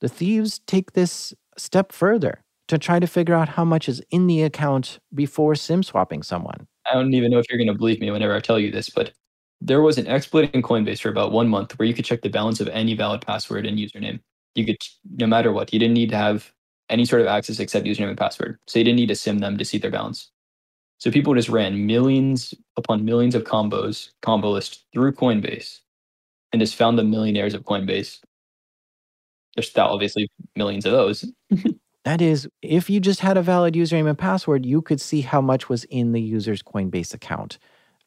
the thieves take this step further to try to figure out how much is in the account before SIM swapping someone. I don't even know if you're going to believe me whenever I tell you this, but there was an exploit in Coinbase for about one month where you could check the balance of any valid password and username. You could, no matter what, you didn't need to have any sort of access except username and password. So you didn't need to SIM them to see their balance. So people just ran millions upon millions of combos, combo lists through Coinbase and just found the millionaires of Coinbase. There's obviously millions of those. [laughs] that is, if you just had a valid username and password, you could see how much was in the user's Coinbase account.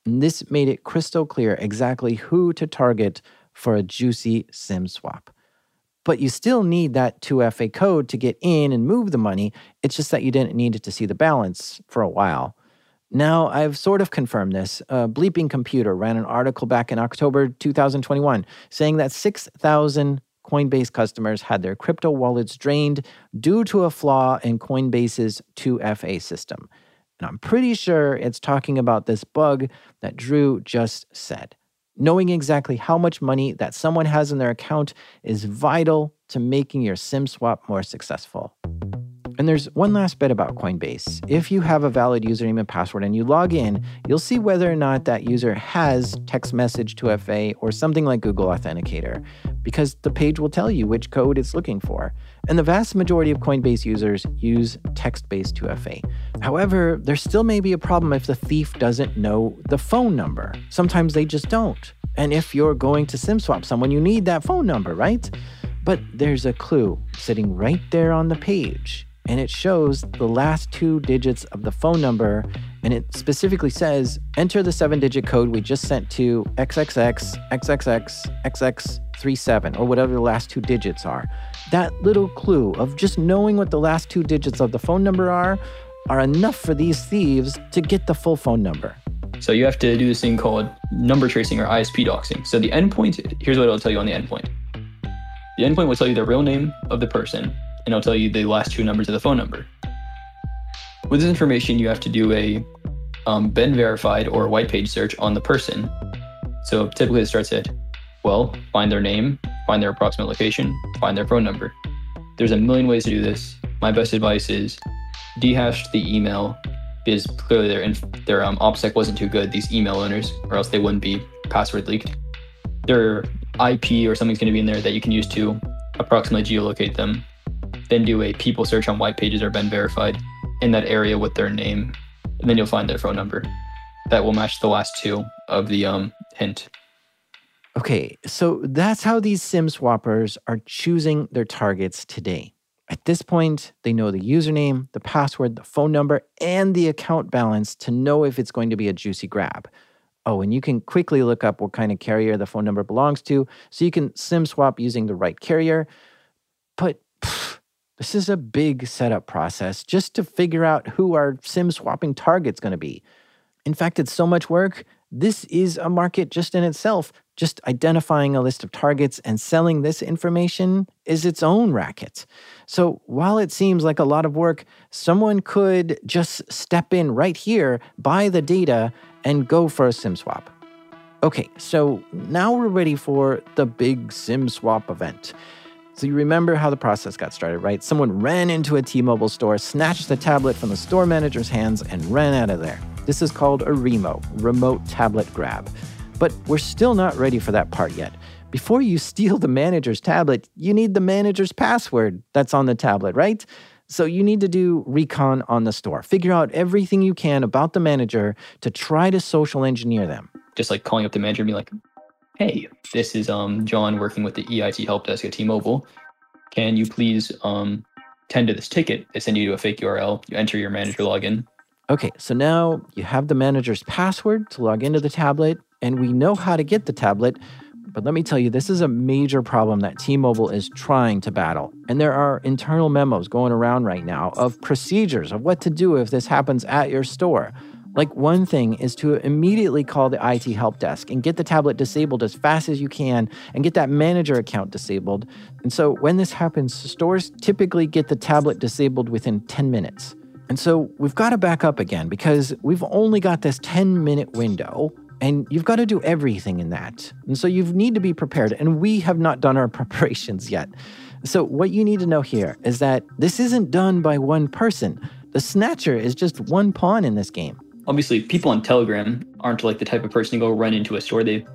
And this made it crystal clear exactly who to target for a juicy SIM swap. But you still need that 2FA code to get in and move the money. It's just that you didn't need it to see the balance for a while. Now, I've sort of confirmed this. A Bleeping Computer ran an article back in October 2021 saying that 6,000 Coinbase customers had their crypto wallets drained due to a flaw in Coinbase's 2FA system. And I'm pretty sure it's talking about this bug that Drew just said. Knowing exactly how much money that someone has in their account is vital to making your SIM swap more successful. And there's one last bit about Coinbase. If you have a valid username and password and you log in, you'll see whether or not that user has text message 2FA or something like Google Authenticator, because the page will tell you which code it's looking for. And the vast majority of Coinbase users use text based 2FA. However, there still may be a problem if the thief doesn't know the phone number. Sometimes they just don't. And if you're going to SIM swap someone, you need that phone number, right? But there's a clue sitting right there on the page, and it shows the last two digits of the phone number, and it specifically says enter the seven digit code we just sent to XXX, XXX, XX37, or whatever the last two digits are. That little clue of just knowing what the last two digits of the phone number are are enough for these thieves to get the full phone number. So you have to do this thing called number tracing or ISP doxing. So the endpoint, here's what it'll tell you on the endpoint. The endpoint will tell you the real name of the person, and it'll tell you the last two numbers of the phone number. With this information, you have to do a um, been verified or white page search on the person. So typically it starts at, well, find their name, find their approximate location, find their phone number. There's a million ways to do this. My best advice is dehash the email because clearly their inf- their um, OPSEC wasn't too good. These email owners, or else they wouldn't be password leaked. Their IP or something's going to be in there that you can use to approximately geolocate them. Then do a people search on white pages or been verified in that area with their name, and then you'll find their phone number. That will match the last two of the um, hint. Okay, so that's how these SIM swappers are choosing their targets today. At this point, they know the username, the password, the phone number, and the account balance to know if it's going to be a juicy grab. Oh, and you can quickly look up what kind of carrier the phone number belongs to so you can SIM swap using the right carrier. But this is a big setup process just to figure out who our SIM swapping target's going to be. In fact, it's so much work. This is a market just in itself. Just identifying a list of targets and selling this information is its own racket. So while it seems like a lot of work, someone could just step in right here, buy the data, and go for a SIM swap. Okay, so now we're ready for the big SIM swap event. So you remember how the process got started, right? Someone ran into a T-Mobile store, snatched the tablet from the store manager's hands, and ran out of there. This is called a REMO, remote tablet grab. But we're still not ready for that part yet. Before you steal the manager's tablet, you need the manager's password that's on the tablet, right? So you need to do recon on the store. Figure out everything you can about the manager to try to social engineer them. Just like calling up the manager and be like, "Hey, this is um John working with the EIT help desk at T-Mobile. Can you please um tend to this ticket? They send you to a fake URL. You enter your manager login. Okay, so now you have the manager's password to log into the tablet, and we know how to get the tablet. But let me tell you, this is a major problem that T Mobile is trying to battle. And there are internal memos going around right now of procedures of what to do if this happens at your store. Like, one thing is to immediately call the IT help desk and get the tablet disabled as fast as you can and get that manager account disabled. And so, when this happens, stores typically get the tablet disabled within 10 minutes. And so, we've got to back up again because we've only got this 10 minute window and you've got to do everything in that. And so you need to be prepared. And we have not done our [laughs] preparations yet. So, what you need to know here is that this isn't done by one person. The Snatcher is just one pawn in this game. Obviously, people on Telegram aren't like the type of person to go run into a store. They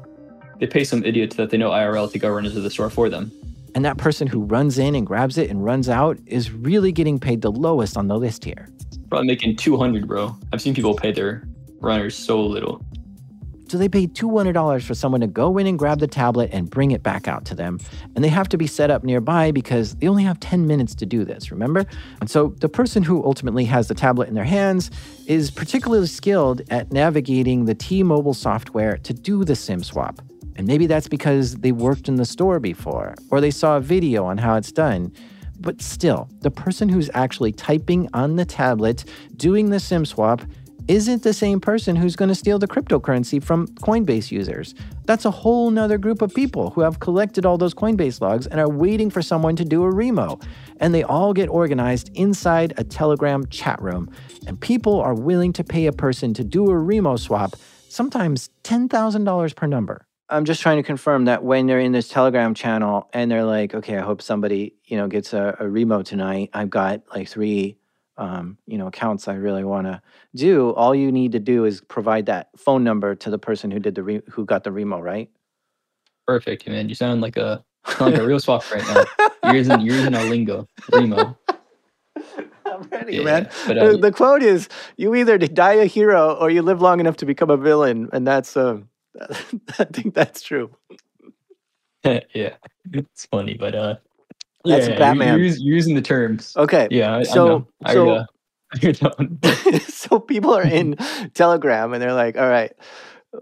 they pay some idiot that they know IRL to go run into the store for them. And that person who runs in and grabs it and runs out is really getting paid the lowest on the list here. Probably making 200, bro. I've seen people pay their runners so little. So they pay $200 for someone to go in and grab the tablet and bring it back out to them. And they have to be set up nearby because they only have 10 minutes to do this, remember? And so the person who ultimately has the tablet in their hands is particularly skilled at navigating the T Mobile software to do the SIM swap. And maybe that's because they worked in the store before or they saw a video on how it's done. But still, the person who's actually typing on the tablet doing the SIM swap isn't the same person who's going to steal the cryptocurrency from Coinbase users. That's a whole nother group of people who have collected all those Coinbase logs and are waiting for someone to do a remo. And they all get organized inside a Telegram chat room. And people are willing to pay a person to do a remo swap, sometimes $10,000 per number. I'm just trying to confirm that when they're in this Telegram channel and they're like, okay, I hope somebody, you know, gets a, a remote tonight. I've got like three, um, you know, accounts I really want to do. All you need to do is provide that phone number to the person who did the re- who got the remo, right? Perfect, man. You sound like a sound like a real swap right now. You're using you're using our lingo, Remo. [laughs] I'm ready, Yeah, man. but, the, um, the quote is: "You either die a hero or you live long enough to become a villain," and that's um, [laughs] I think that's true. [laughs] yeah, it's funny, but uh, That's yeah, Batman. You're, you're using the terms. Okay, Yeah, I, So- I so- uh, [laughs] [laughs] so people are in Telegram and they're like, "All right."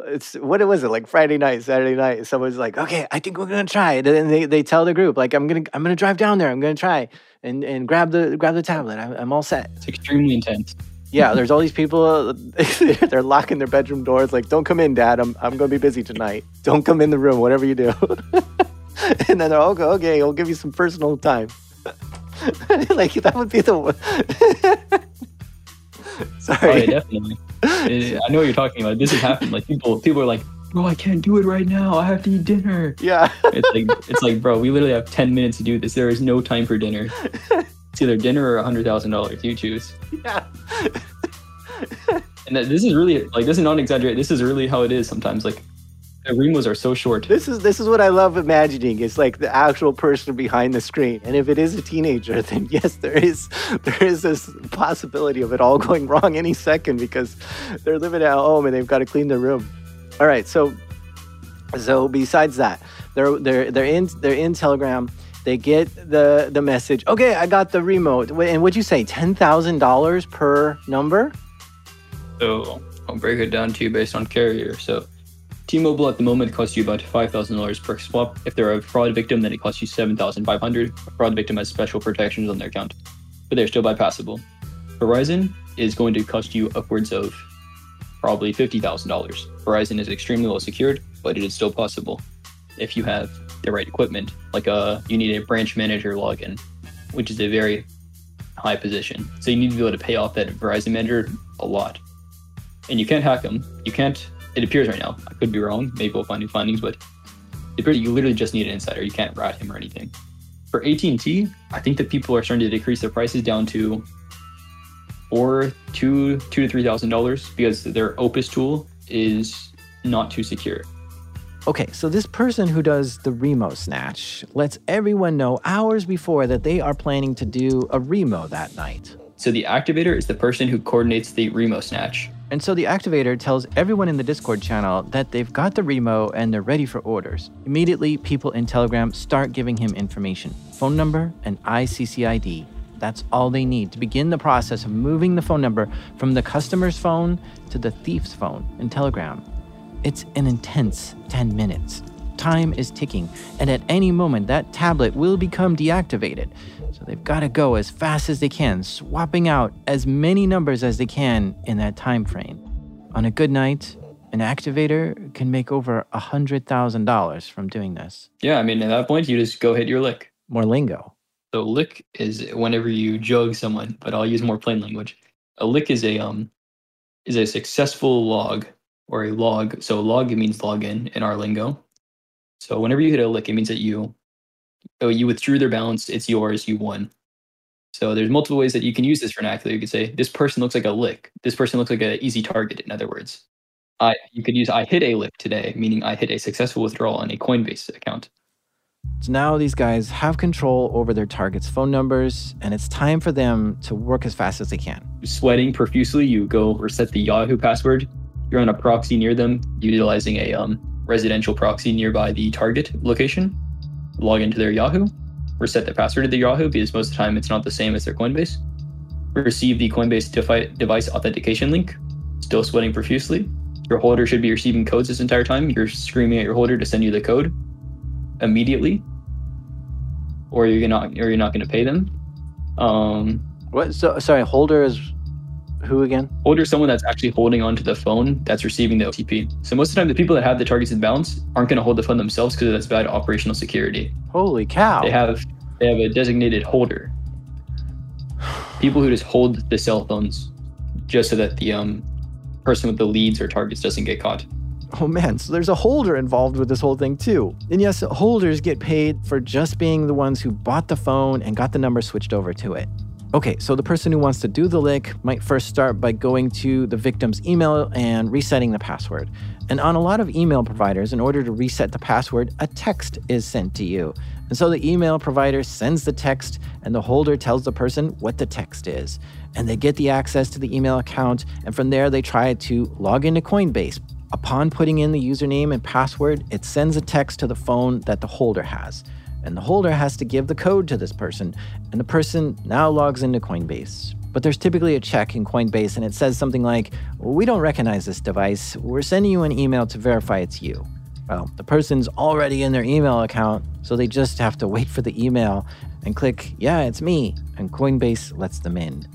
It's what was it like Friday night, Saturday night? Someone's like, "Okay, I think we're gonna try it," and then they, they tell the group, "Like, I'm gonna I'm gonna drive down there. I'm gonna try and and grab the grab the tablet. I'm, I'm all set." It's extremely intense. Yeah, there's all these people. [laughs] they're locking their bedroom doors. Like, don't come in, Dad. I'm I'm gonna be busy tonight. Don't come in the room, whatever you do. [laughs] and then okay. Okay, I'll give you some personal time. [laughs] like that would be the. one. [laughs] Sorry. yeah, definitely. Eh, I know what you're talking about. This has happened. Like people, people are like, "Bro, I can't do it right now. I have to eat dinner." yeah. It's like, it's like, bro, we literally have ten minutes to do this. There is no time for dinner. It's either dinner or a hundred thousand dollars. You choose. yeah. And that, this is really like this is not exaggerate. This is really how it is sometimes. Like the remos are so short. This is this is what I love imagining. It's like the actual person behind the screen. And if it is a teenager, [laughs] then yes, there is there is this possibility of it all going [laughs] wrong any second because they're living at home and they've got to clean their room. All right, so so besides that, they're they're they're in they're in Telegram. They get the the message. Okay, I got the remote. And what'd you say? Ten thousand dollars per number? So I'll break it down to you based on carrier. So T-Mobile at the moment costs you about five thousand dollars per swap. If they're a fraud victim, then it costs you seven thousand five hundred. A fraud victim has special protections on their account, but they're still bypassable. Verizon is going to cost you upwards of probably fifty thousand dollars. Verizon is extremely well secured, but it is still possible if you have the right equipment. Like a you need a branch manager login, which is a very high position. So you need to be able to pay off that Verizon manager a lot and you can't hack them. You can't. It appears right now. I could be wrong. Maybe we'll find new findings, but it appears you literally just need an insider. You can't rat him or anything. For AT and T, I think that people are starting to decrease their prices down to or two two to three thousand dollars because their Opus tool is not too secure. Okay, so this person who does the Remo snatch lets everyone know hours before that they are planning to do a Remo that night. So the activator is the person who coordinates the Remo snatch. And so the activator tells everyone in the Discord channel that they've got the Remo and they're ready for orders. Immediately, people in Telegram start giving him information phone number and ICCID. That's all they need to begin the process of moving the phone number from the customer's phone to the thief's phone in Telegram. It's an intense 10 minutes. Time is ticking, and at any moment, that tablet will become deactivated. So they've got to go as fast as they can, swapping out as many numbers as they can in that time frame. On a good night, an activator can make over $100,000 from doing this. Yeah, I mean at that point you just go hit your lick. More lingo. So lick is whenever you jug someone, but I'll use more plain language. A lick is a um is a successful log or a log. So log means login in our lingo. So whenever you hit a lick, it means that you oh you withdrew their balance, it's yours, you won. So there's multiple ways that you can use this vernacular. You could say this person looks like a lick. This person looks like an easy target. In other words, I you could use I hit a lick today, meaning I hit a successful withdrawal on a Coinbase account. So now these guys have control over their targets' phone numbers, and it's time for them to work as fast as they can. sweating profusely, you go reset the Yahoo password. You're on a proxy near them, utilizing a um, residential proxy nearby the target location. Log into their Yahoo, reset the password to the Yahoo because most of the time it's not the same as their Coinbase. Receive the Coinbase defi- device authentication link. Still sweating profusely. Your holder should be receiving codes this entire time. You're screaming at your holder to send you the code immediately, or you're not, or you're not going to pay them. Um, What? So sorry, holder is who again? Holder is someone that's actually holding onto the phone that's receiving the OTP. So most of the time, the people that have the targets in balance aren't going to hold the phone themselves because that's bad operational security. Holy cow! They have they have a designated holder. People who just hold the cell phones just so that the um person with the leads or targets doesn't get caught. Oh man, so there's a holder involved with this whole thing too. And yes, holders get paid for just being the ones who bought the phone and got the number switched over to it. Okay, so the person who wants to do the lick might first start by going to the victim's email and resetting the password. And on a lot of email providers, in order to reset the password, a text is sent to you. And so the email provider sends the text, and the holder tells the person what the text is. And they get the access to the email account, and from there, they try to log into Coinbase. Upon putting in the username and password, it sends a text to the phone that the holder has. And the holder has to give the code to this person, and the person now logs into Coinbase. But there's typically a check in Coinbase, and it says something like, We don't recognize this device. We're sending you an email to verify it's you. Well, the person's already in their email account, so they just have to wait for the email and click, Yeah, it's me, and Coinbase lets them in.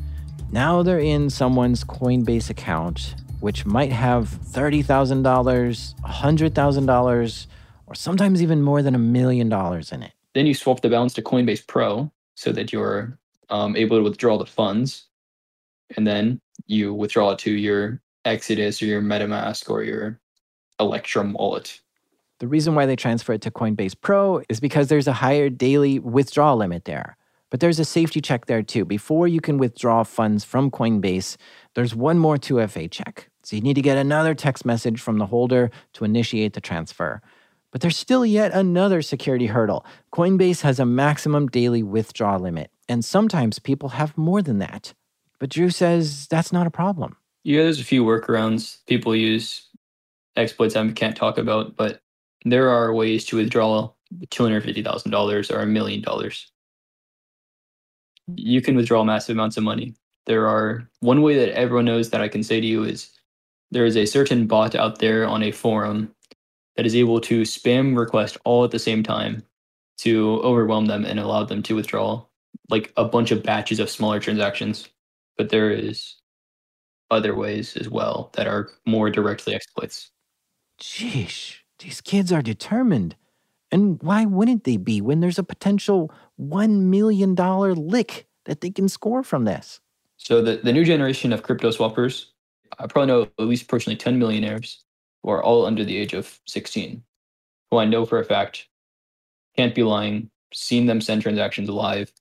Now they're in someone's Coinbase account, which might have $30,000, $100,000, or sometimes even more than a million dollars in it. Then you swap the balance to Coinbase Pro so that you're um, able to withdraw the funds. And then you withdraw it to your Exodus or your MetaMask or your Electrum wallet. The reason why they transfer it to Coinbase Pro is because there's a higher daily withdrawal limit there. But there's a safety check there too. Before you can withdraw funds from Coinbase, there's one more 2FA check. So you need to get another text message from the holder to initiate the transfer. But there's still yet another security hurdle. Coinbase has a maximum daily withdrawal limit, and sometimes people have more than that. But Drew says that's not a problem. Yeah, there's a few workarounds people use, exploits I can't talk about, but there are ways to withdraw $250,000 or a million dollars. You can withdraw massive amounts of money. There are one way that everyone knows that I can say to you is there is a certain bot out there on a forum that is able to spam request all at the same time to overwhelm them and allow them to withdraw like a bunch of batches of smaller transactions. But there is other ways as well that are more directly exploits. Sheesh. These kids are determined. And why wouldn't they be when there's a potential $1 million lick that they can score from this? So, the, the new generation of crypto swappers, I probably know at least personally 10 millionaires who are all under the age of 16, who I know for a fact can't be lying, seen them send transactions live,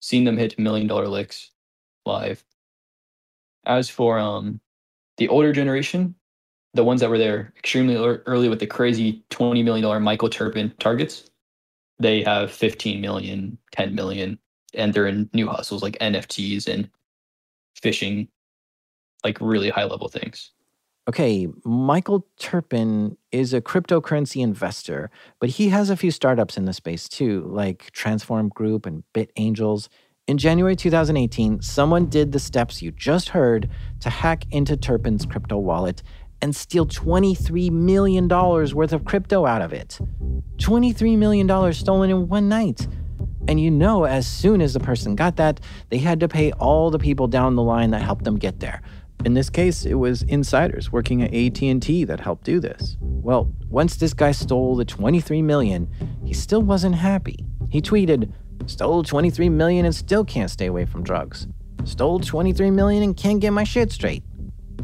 seen them hit million dollar licks live. As for um, the older generation, the ones that were there extremely early with the crazy $20 million Michael Terpin targets, they have 15 million, 10 million, and they're in new hustles like NFTs and fishing, like really high level things. Okay, Michael Terpin is a cryptocurrency investor, but he has a few startups in the space too, like Transform Group and Bit Angels. In January 2018, someone did the steps you just heard to hack into Terpin's crypto wallet and steal $23 million worth of crypto out of it. $23 million stolen in one night. And you know, as soon as the person got that, they had to pay all the people down the line that helped them get there. In this case, it was insiders working at AT&T that helped do this. Well, once this guy stole the 23 million, he still wasn't happy. He tweeted, "Stole 23 million and still can't stay away from drugs. Stole 23 million and can't get my shit straight."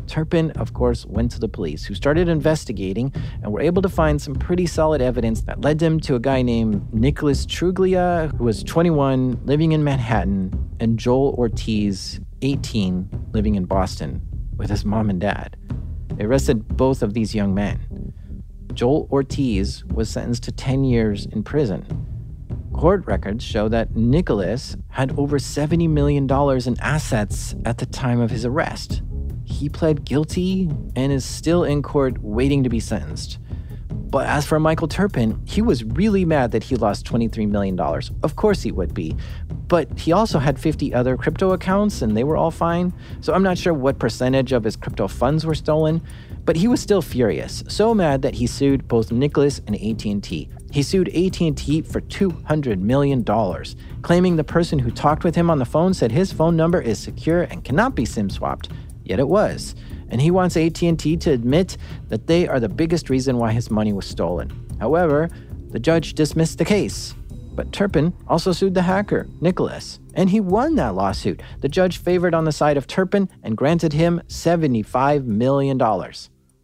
Terpin, of course, went to the police, who started investigating and were able to find some pretty solid evidence that led them to a guy named Nicholas Truglia, who was 21, living in Manhattan, and Joel Ortiz, 18, living in Boston, with his mom and dad. They arrested both of these young men. Joel Ortiz was sentenced to 10 years in prison. Court records show that Nicholas had over $70 million in assets at the time of his arrest he pled guilty and is still in court waiting to be sentenced. But as for Michael Terpin, he was really mad that he lost $23 million. Of course he would be. But he also had 50 other crypto accounts and they were all fine. So I'm not sure what percentage of his crypto funds were stolen, but he was still furious, so mad that he sued both Nicholas and AT&T. He sued AT&T for $200 million, claiming the person who talked with him on the phone said his phone number is secure and cannot be SIM swapped yet it was. And he wants AT&T to admit that they are the biggest reason why his money was stolen. However, the judge dismissed the case. But Terpin also sued the hacker, Nicholas, and he won that lawsuit. The judge favored on the side of Terpin and granted him $75 million.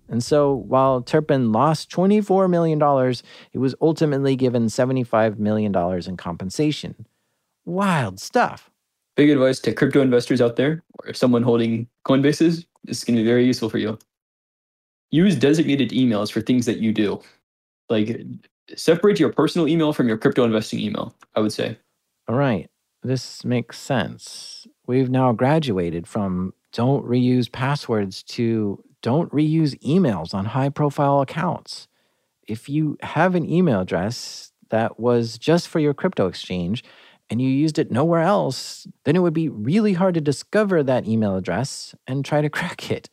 And so while Terpin lost $24 million, he was ultimately given $75 million in compensation. Wild stuff. Big advice to crypto investors out there, or someone holding Coinbases, this is going to be very useful for you. Use designated emails for things that you do. Like separate your personal email from your crypto investing email, I would say. All right. This makes sense. We've now graduated from don't reuse passwords to don't reuse emails on high profile accounts. If you have an email address that was just for your crypto exchange and you used it nowhere else, then it would be really hard to discover that email address and try to [laughs] crack it.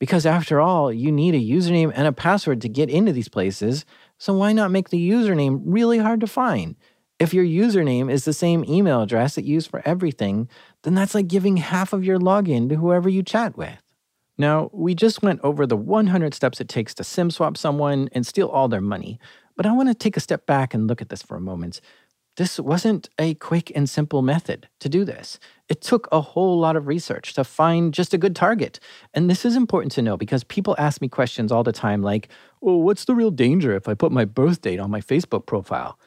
Because after all, you need a username and a password to get into these places, so why not make the username really hard to find? If your username is the same email address that you use for everything, then that's like giving half of your login to whoever you chat with. Now, we just went over the 100 steps it takes to SIM swap someone and steal all their money, but I want to take a step back and look at this for a moment. This wasn't a quick and simple method to do this. It took a whole lot of research to find just a good target. And this is important to know because people ask me questions all the time like, well, what's the real danger if I put my birth date on my Facebook profile?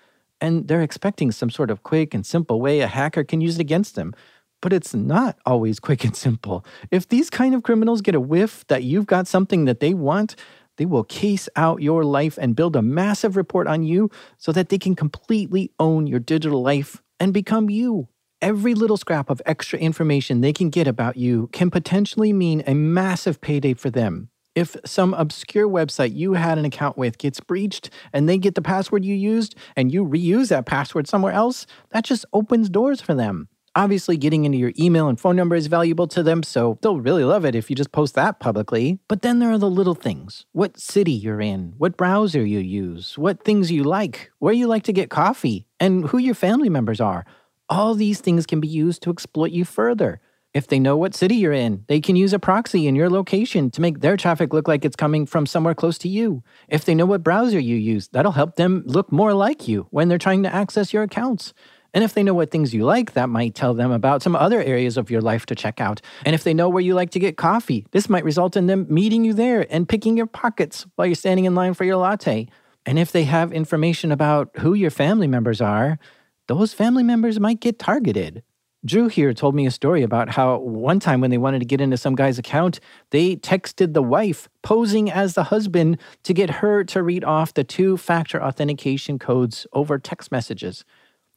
And they're expecting some sort of quick and simple way a hacker can use it against them but it's not always [laughs] quick and simple. If these kind of criminals get a whiff that you've got something that they want, they will case out your life and build a massive report on you so that they can completely own your digital life and become you. Every little scrap of extra information they can get about you can potentially mean a massive payday for them. If some obscure website you had an account with gets breached and they get the password you used and you reuse that password somewhere else, that just opens doors for them. Obviously, getting into your email and phone number is valuable to them, so they'll really love it if you just post that publicly. But then there are the little things what city you're in, what browser you use, what things you like, where you like to get coffee, and who your family members are. All these things can be used to exploit you further. If they know what city you're in, they can use a proxy in your location to make their traffic look like it's coming from somewhere close to you. If they know what browser you use, that'll help them look more like you when they're trying to access your accounts. And if they know what things you like, that might tell them about some other areas of your life to check out. And if they know where you like to get coffee, this might result in them meeting you there and picking your pockets while you're standing in line for your latte. And if they have information about who your family members are, those family members might get targeted. Drew here told me a story about how one time when they wanted to get into some guy's account, they texted the wife posing as the husband to get her to read off the two factor authentication codes over text messages.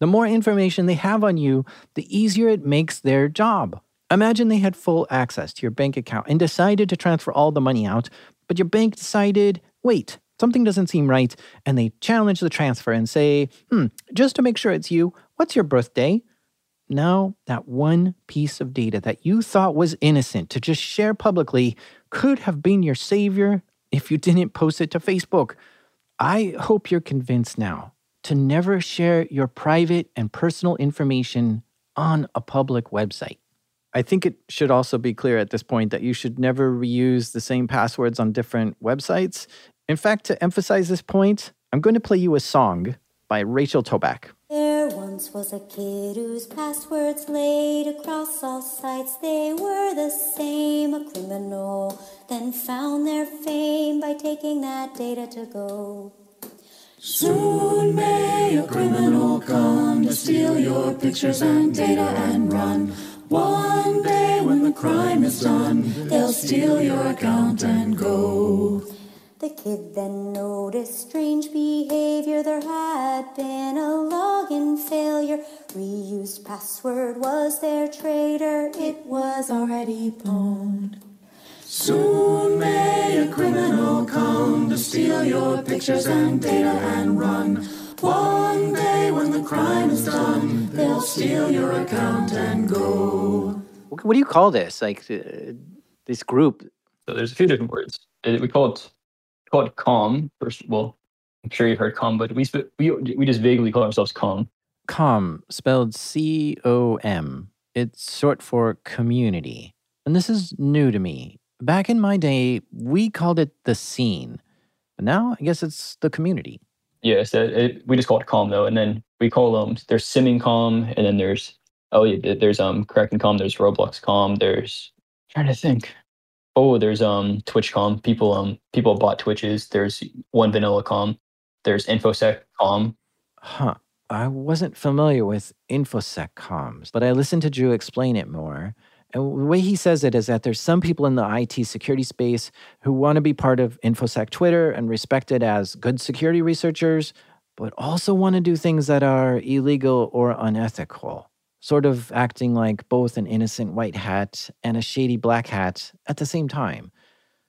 The more information they have on you, the easier it makes their job. Imagine they had full access to your bank account and decided to transfer all the money out, but your bank decided, wait, something doesn't seem right, and they challenge the transfer and say, hmm, just to make sure it's you, what's your birthday? Now, that one piece of data that you thought was innocent to just share publicly could have been your savior if you didn't post it to Facebook. I hope you're convinced now to never share your private and personal information on a public website. I think it should also be clear at this point that you should never reuse the same passwords on different websites. In fact, to emphasize this point, I'm going to play you a song by Rachel Toback. There once was a kid whose passwords laid across all sites. They were the same, a criminal, then found their fame by taking that data to go. Soon may a criminal come to steal your pictures and data and run. One day when the crime is done, they'll steal your account and go. The kid then noticed strange behavior. There had been a login failure. Reused password was their traitor. It was already pwned. Soon may a criminal come to steal your pictures and data and run. One day when the crime is done, they'll steal your account and go. What do you call this? Like uh, this group? So there's a few different words. Uh, we call it call it COM. First, well, I'm sure you've heard COM, but we we we just vaguely call ourselves COM. COM, spelled C O M. It's short for community, and this is new to me. Back in my day, we called it the scene. But now I guess it's the community. Yeah, so it, we just call it calm though, and then we call them um, there's simming calm, and then there's oh yeah, there's um Kraken calm, there's Roblox calm, there's I'm trying to think. Oh, there's um TwitchCom. People um people bought Twitches. There's one VanillaCom. There's InfoSecCom. Huh. I wasn't familiar with InfoSec comms, but I listened to Drew explain it more. And the way he says it is that there's some people in the IT security space who want to be part of InfoSec Twitter and respected as good security researchers, but also want to do things that are illegal or unethical, sort of acting like both an innocent white hat and a shady black hat at the same time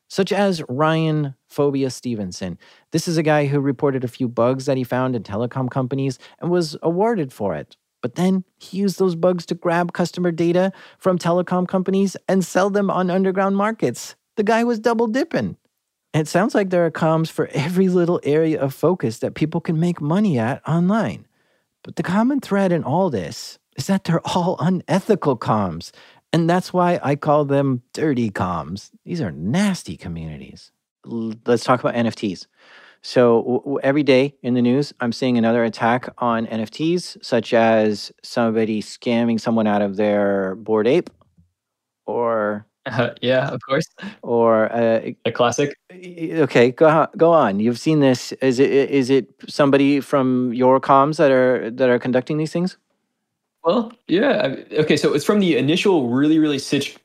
such as Ryan Phobia Stevenson. This is a guy who reported a few bugs that he found in telecom companies and was awarded for it. But then he used those bugs to grab customer data from telecom companies and sell them on underground markets. The guy was double dipping. It sounds like there are comms for every little area of focus that people can make money at online. But the common thread in all this is that they're all unethical comms and that's why I call them dirty comms. These are nasty communities. Let's talk about NFTs. So w- w- every day in the news, I'm seeing another attack on NFTs, such as somebody scamming someone out of their Bored Ape, or uh, yeah, of course, or uh, a classic. Okay, go go on. You've seen this. Is it is it somebody from your comms that are that are conducting these things? Well, yeah. Okay, so it's from the initial really, really rich,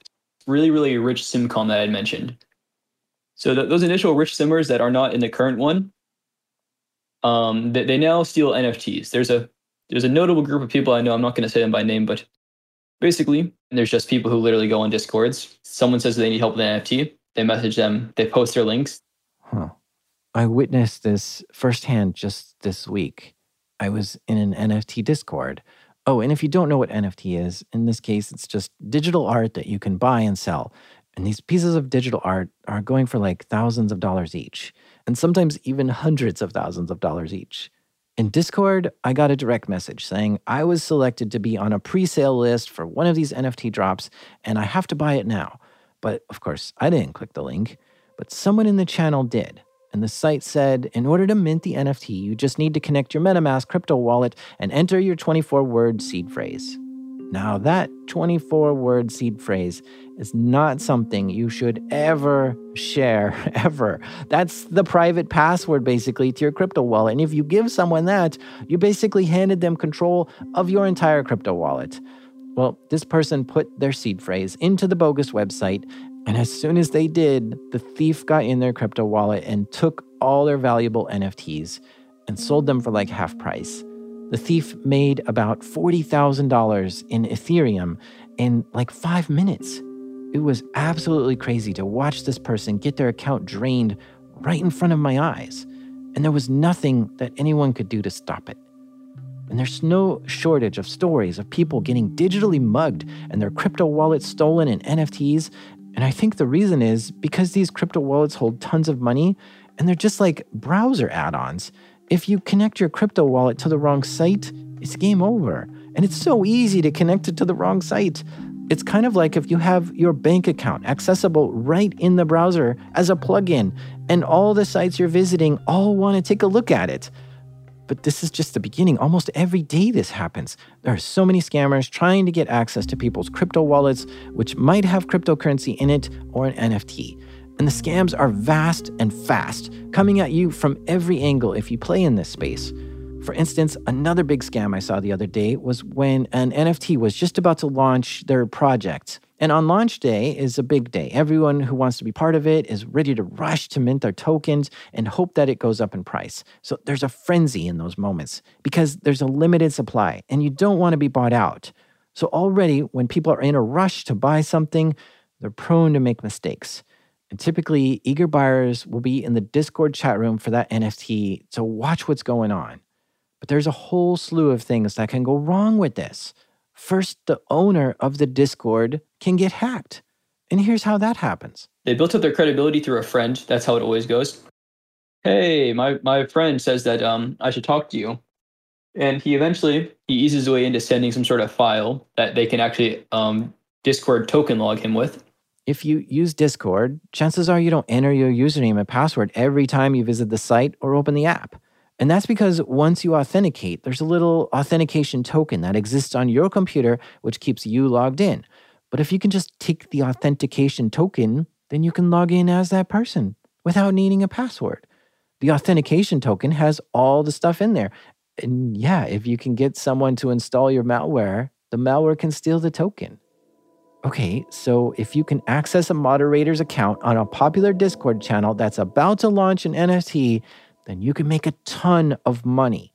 really, really rich SimCom that I had mentioned. So the, those initial rich simmers that are not in the current one, um, they, they now steal NFTs. There's a there's a notable group of people I know. I'm not going to say them by name, but basically, there's just people who literally go on discords. Someone says they need help with an NFT. They message them. They post their links. Huh. I witnessed this firsthand just this week. I was in an NFT Discord Oh, and if you don't know what NFT is, in this case, it's just digital art that you can buy and sell. And these pieces of digital art are going for like thousands of dollars each, and sometimes even hundreds of thousands of dollars each. In Discord, I got a direct message saying I was selected to be on a pre sale list for one of these NFT drops, and I have to buy it now. But of course, I didn't click the link, but someone in the channel did. And the site said, in order to mint the NFT, you just need to connect your MetaMask crypto wallet and enter your 24 word seed phrase. Now, that 24 word seed phrase is not something you should ever share, [laughs] ever. That's the private password basically to your crypto wallet. And if you give someone that, you basically handed them control of your entire crypto wallet. Well, this person put their seed phrase into the bogus website and as soon as they did, the thief got in their crypto wallet and took all their valuable NFTs and sold them for like half price. The thief made about $40,000 in Ethereum in like five minutes. It was absolutely crazy to watch this person get their account drained right in front of my eyes. And there was nothing that anyone could do to stop it. And there's no shortage of stories of people getting digitally mugged and their crypto wallets stolen and NFTs and I think the reason is because these crypto wallets hold tons of money and they're just like browser add ons. If you connect your crypto wallet to the wrong site, it's game over. And it's so easy to connect it to the wrong site. It's kind of like if you have your bank account accessible right in the browser as a plugin, and all the sites you're visiting all want to take a look at it. But this is just the beginning. Almost every day this happens. There are so many scammers trying to get access to people's crypto wallets, which might have cryptocurrency in it or an NFT. And the scams are vast and fast, coming at you from every angle if you play in this space. For instance, another big scam I saw the other day was when an NFT was just about to launch their project. And on launch day is a big day. Everyone who wants to be part of it is ready to rush to mint their tokens and hope that it goes up in price. So there's a frenzy in those moments because there's a limited supply and you don't want to be bought out. So already, when people are in a rush to buy something, they're prone to make mistakes. And typically, eager buyers will be in the Discord chat room for that NFT to watch what's going on. But there's a whole slew of things that can go wrong with this. First, the owner of the Discord can get hacked. And here's how that happens. They built up their credibility through a friend. That's how it always goes. Hey, my, my friend says that um, I should talk to you. And he eventually he eases his way into sending some sort of file that they can actually um, Discord token log him with. If you use Discord, chances are you don't enter your username and password every time you visit the site or open the app. And that's because once you authenticate, there's a little authentication token that exists on your computer, which keeps you logged in. But if you can just take the authentication token, then you can log in as that person without needing a password. The authentication token has all the stuff in there. And yeah, if you can get someone to install your malware, the malware can steal the token. Okay, so if you can access a moderator's account on a popular Discord channel that's about to launch an NFT, then you can make a ton of money.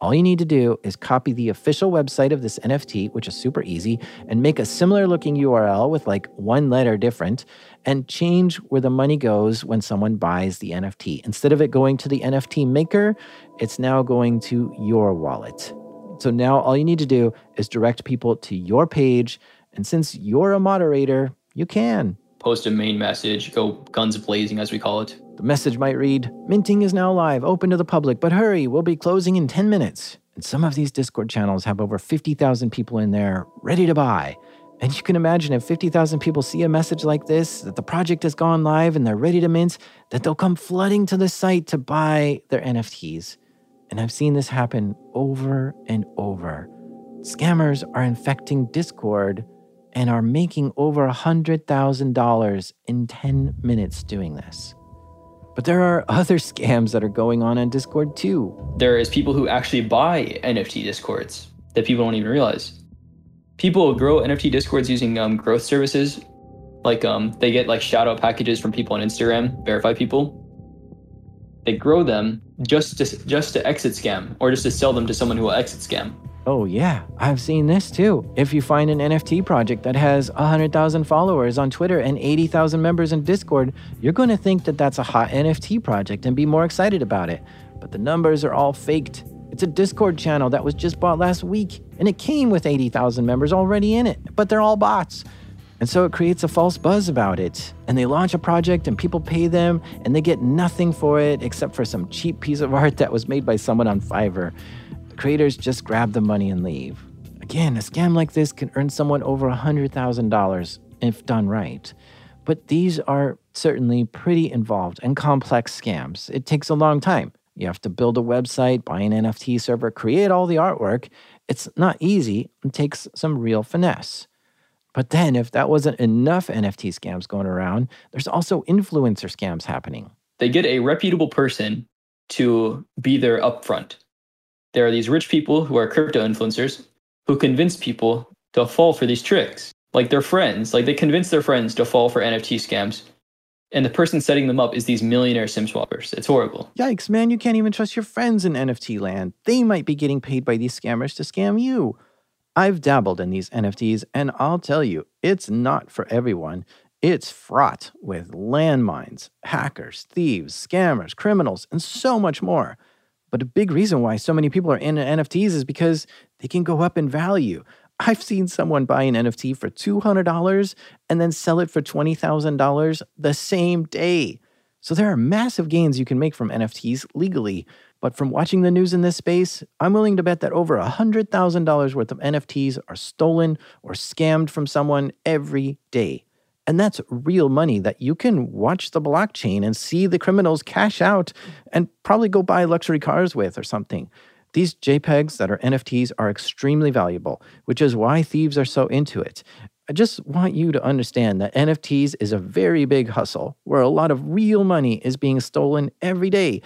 All you need to do is copy the official website of this NFT, which is super easy, and make a similar looking URL with like one letter different, and change where the money goes when someone buys the NFT. Instead of it going to the NFT maker, it's now going to your wallet. So now all you need to do is direct people to your page. And since you're a moderator, you can. Post a main message, go guns blazing, as we call it. The message might read Minting is now live, open to the public, but hurry, we'll be closing in 10 minutes. And some of these Discord channels have over 50,000 people in there ready to buy. And you can imagine if 50,000 people see a message like this, that the project has gone live and they're ready to mint, that they'll come flooding to the site to buy their NFTs. And I've seen this happen over and over. Scammers are infecting Discord and are making over $100,000 in 10 minutes doing this. But there are [laughs] other scams that are going on on Discord too. There is people who actually buy NFT Discords that people don't even realize. People grow NFT Discords using um, growth services. Like um, they get like shout out packages from people on Instagram, verify people. They grow them just to just to exit scam or just to sell them to someone who will exit scam. Oh, yeah, I've seen this too. If you find an NFT project that has 100,000 followers on Twitter and 80,000 members in Discord, you're going to think that that's a hot NFT project and be more excited about it. But the numbers are all faked. It's a Discord channel that was just bought last week, and it came with 80,000 members already in it, but they're all bots. And so it creates a false buzz about it. And they launch a project and people pay them and they get nothing for it except for some cheap piece of art that was made by someone on Fiverr creators just grab the money and leave. Again, a scam like this can earn someone over $100,000 if done right. But these are certainly pretty involved and complex scams. It takes a long time. You have to build a website, buy an NFT server, create all the artwork. It's not easy and takes some real finesse. But then, if that wasn't enough NFT scams going around, there's also influencer scams happening. They get a reputable person to be there upfront there are these rich people who are crypto influencers who convince people to fall for these tricks. Like their friends, like they convince their friends to fall for NFT scams. And the person setting them up is these millionaire sim swappers. It's horrible. Yikes, man, you can't even trust your friends in NFT land. They might be getting paid by these scammers to scam you. I've dabbled in these NFTs, and I'll tell you, it's not for everyone. It's fraught with landmines, hackers, thieves, scammers, criminals, and so much more. But a big reason why so many people are in NFTs is because they can go up in value. I've seen someone buy an NFT for $200 and then sell it for $20,000 the same day. So there are massive gains you can make from NFTs legally. But from watching the news in this space, I'm willing to bet that over $100,000 worth of NFTs are stolen or scammed from someone every day. And that's real money that you can watch the blockchain and see the criminals cash out and probably go buy luxury cars with or something. These JPEGs that are NFTs are extremely valuable, which is why thieves are so into it. I just want you to understand that NFTs is a very big hustle where a lot of real money is being stolen every day.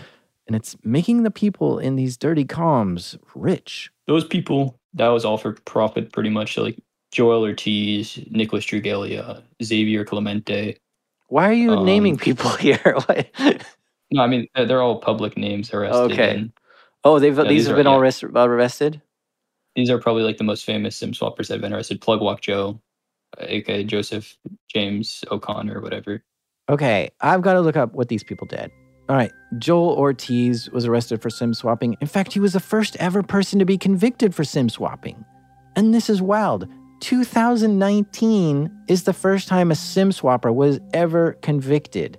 And it's making the people in these dirty comms rich. Those people, that was all for profit pretty much. Like Joel Ortiz, Nicholas Truglia, Xavier Clemente. Why are you um, naming people [laughs] here? no, I mean they're all public names arrested. Okay. And, oh, they've these, these have are, been all yeah. arrested, arrested. These are probably like the most famous sim swappers that have been arrested. Plugwalk Joe, aka Joseph James O'Connor, whatever. Okay, I've got to look up what these people did. All right, Joel Ortiz was arrested for sim swapping. In fact, he was the first ever person to be convicted for sim swapping. And this is wild. 2019 is the first time a SIM swapper was ever convicted.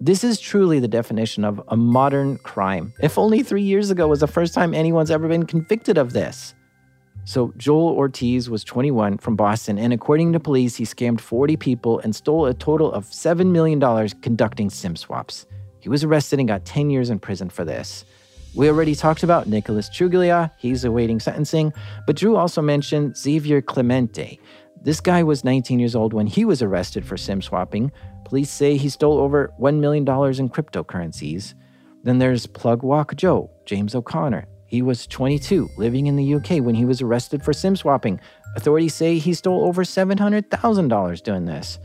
This is truly the definition of a modern crime. If only three years ago was the first time anyone's ever been convicted of this. So, Joel Ortiz was 21 from Boston, and according to police, he scammed 40 people and stole a total of $7 million conducting SIM swaps. He was arrested and got 10 years in prison for this. We already talked about Nicholas Truglia, he's awaiting sentencing, but Drew also mentioned Xavier Clemente. This guy was 19 years old when he was arrested for sim swapping. Police say he stole over $1 million in cryptocurrencies. Then there's Plug Walk Joe, James O'Connor. He was 22, living in the UK when he was arrested for SIM swapping. Authorities say he stole over $700,000 doing this.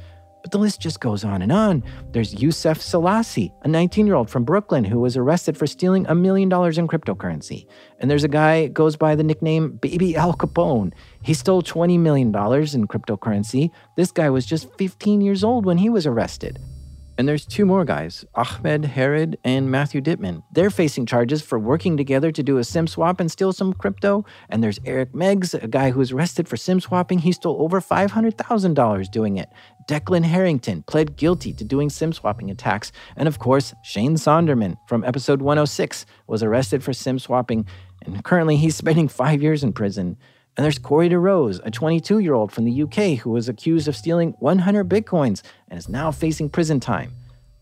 But the list just goes on and on. There's Youssef Selassie, a 19 year old from Brooklyn who was arrested for stealing a million dollars in cryptocurrency. And there's a guy goes by the nickname Baby Al Capone. He stole $20 million in cryptocurrency. This guy was just 15 years old when he was arrested. And there's two more guys, Ahmed Hared and Matthew Dittman. They're facing charges for working together to do a SIM swap and steal some crypto. And there's Eric Meiggs, a guy who was arrested for SIM swapping. He stole over $500,000 doing it. Declan Harrington pled guilty to doing SIM swapping attacks. And of course, Shane Sonderman from episode 106 was arrested for SIM swapping. And currently he's spending [laughs] five years in prison. And there's Corey DeRose, a 22 year old from the UK who was accused of stealing 100 bitcoins and is now facing prison time.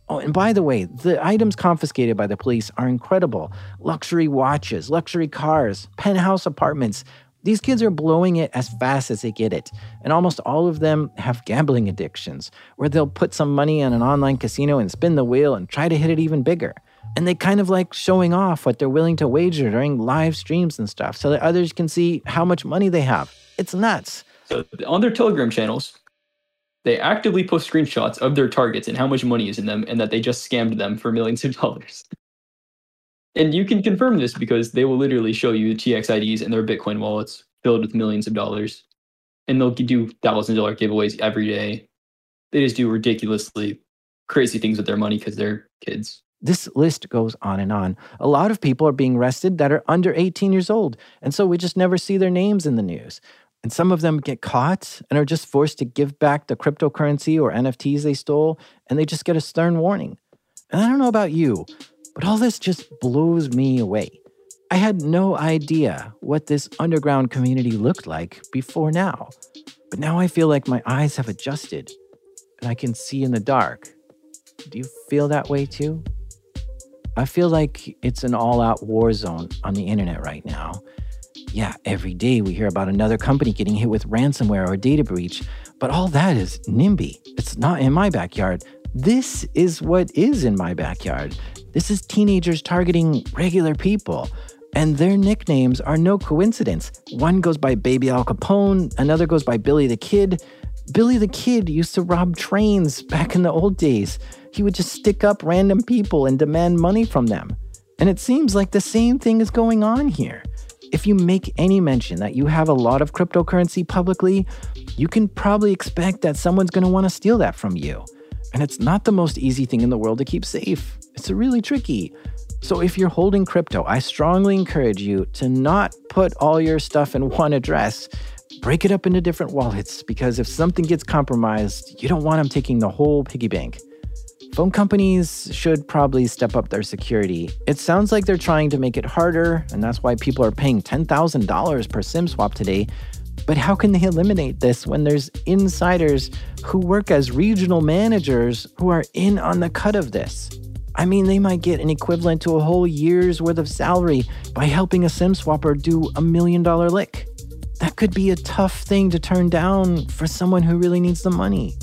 Oh, and by the way, the items confiscated by the police are incredible luxury watches, luxury cars, penthouse apartments. These kids are blowing it as fast as they get it. And almost all of them have gambling addictions, where they'll put some money on an online casino and spin the wheel and try to hit it even bigger and they kind of like showing off what they're willing to wager during live streams and stuff so that others can see how much money they have. It's nuts. So on their Telegram channels, they actively post screenshots of their targets and how much money is in them and that they just scammed them for millions of dollars. And you can confirm this because they will literally show you the TXIDs and their Bitcoin wallets filled with millions of dollars. And they'll do thousand dollar giveaways every day. They just do ridiculously crazy things with their money because they're kids. This list goes on and on. A lot of people are being arrested that are under 18 years old, and so we just never see their names in the news. And some of them get caught and are just forced to give back the cryptocurrency or NFTs they stole, and they just get a stern warning. And I don't know about you, but all this just blows me away. I had no idea what this underground community looked like before now. But now I feel like my eyes have adjusted and I can see in the dark. Do you feel that way too? I feel like it's an all out war zone on the internet right now. Yeah, every day we hear about another company getting hit with ransomware or data breach, but all that is NIMBY. It's not in my backyard. This is what is in my backyard. This is teenagers targeting regular people, and their nicknames are no coincidence. One goes by Baby Al Capone, another goes by Billy the Kid. Billy the Kid used to rob trains back in the old days. He would just stick up random people and demand money from them. And it seems like the same thing is going on here. If you make any mention that you have a lot of cryptocurrency publicly, you can probably expect that someone's going to want to steal that from you. And it's not the most easy thing in the world to keep safe. It's really tricky. So if you're holding crypto, I strongly encourage you to not put all your stuff in one address. Break it up into different wallets because if something gets compromised, you don't want them taking the whole piggy bank. Phone companies should probably step up their security. It sounds like they're trying to make it harder, and that's why people are paying $10,000 per SIM swap today. But how can they eliminate this when there's insiders who work as regional managers who are in on the cut of this? I mean, they might get an equivalent to a whole year's worth of salary by helping a SIM swapper do a million dollar lick. That could be a tough thing to turn down for someone who really needs the money.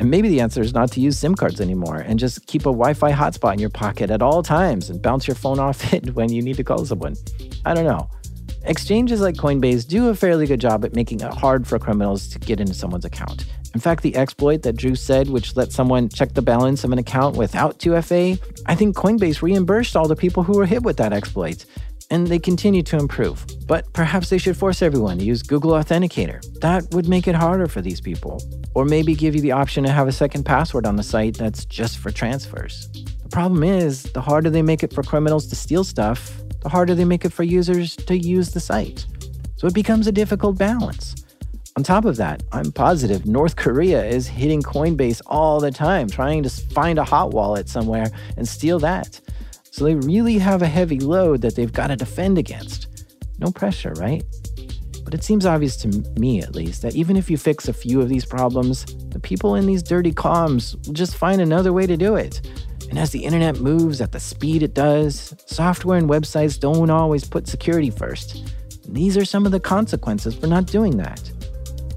And maybe the answer is not to use SIM cards anymore and just keep a Wi Fi hotspot in your pocket at all times and bounce your phone off [laughs] it when you need to call someone. I don't know. Exchanges like Coinbase do a fairly good job at making it hard for criminals to get into someone's account. In fact, the exploit that Drew said, which let someone check the balance of an account without 2FA, I think Coinbase reimbursed all the people who were hit with that exploit and they continue to improve. But perhaps they should force everyone to use Google Authenticator. That would make it harder for these people. Or maybe give you the option to have a second password on the site that's just for transfers. The problem is, the harder they make it for criminals to steal stuff, the harder they make it for users to use the site. So it becomes a difficult balance. On top of that, I'm positive North Korea is hitting Coinbase all the time, trying to find a hot wallet somewhere and steal that. So they really have a heavy load that they've got to defend against. No pressure, right? But it seems obvious to me, at least, that even if you fix a few of these problems, the people in these dirty comms will just find another way to do it. And as the internet moves at the speed it does, software and websites don't always put security first. And these are some of the consequences for not doing that.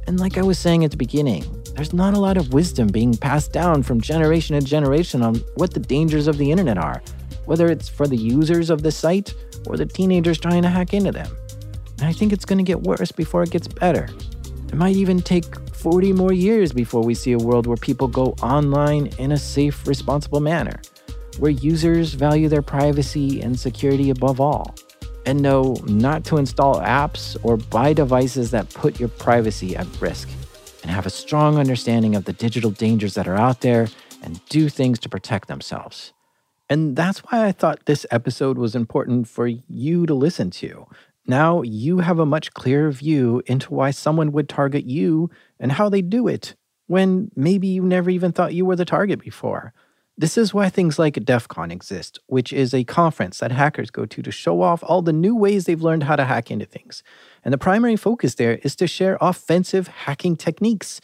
And like I was saying at the beginning, there's not a lot of wisdom being passed down from generation to generation on what the dangers of the internet are, whether it's for the users of the site or the teenagers trying to hack into them. And I think it's going to get worse before it gets better. It might even take 40 more years before we see a world where people go online in a safe, responsible manner, where users value their privacy and security above all, and know not to install apps or buy devices that put your privacy at risk, and have a strong understanding of the digital dangers that are out there and do things to protect themselves. And that's why I thought this episode was important for you to listen to now you have a much clearer view into why someone would target you and how they do it, when maybe you never even thought you were the target before. This is why things like DEF CON exist, which is a conference that hackers go to to show off all the new ways they've learned how to hack into things. And the primary focus there is to share offensive hacking techniques.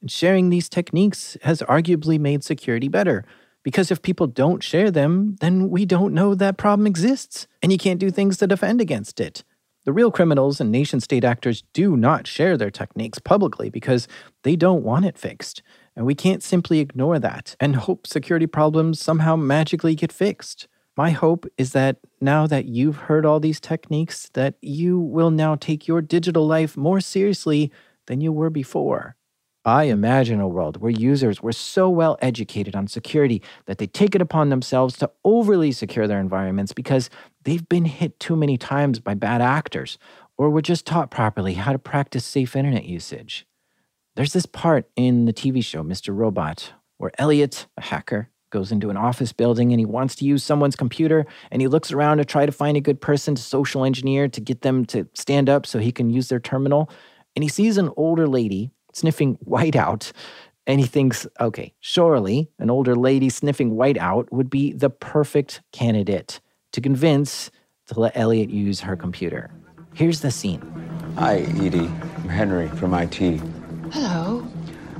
And sharing these techniques has arguably made security better. Because if people don't share them, then we don't know that problem exists, and you can't do things to defend against it. The real criminals and nation state actors do not share their techniques publicly because they don't want it fixed. And we can't simply ignore that and hope security problems somehow magically get fixed. My hope is that now that you've heard all these techniques that you will now take your digital life more seriously than you were before. I imagine a world where users were so well educated on security that they take it upon themselves to overly secure their environments because they've been hit too many times by bad actors or were just taught properly how to practice safe internet usage. There's this part in the TV show, Mr. Robot, where Elliot, a hacker, goes into an office building and he wants to use someone's computer and he looks around to try to find a good person to social engineer to get them to stand up so he can use their terminal. And he sees an older lady sniffing whiteout. And he thinks, okay, surely an older lady sniffing whiteout would be the perfect candidate to convince to let Elliot use her computer. Here's the scene. Hi, Edie. I'm Henry from IT. Hello.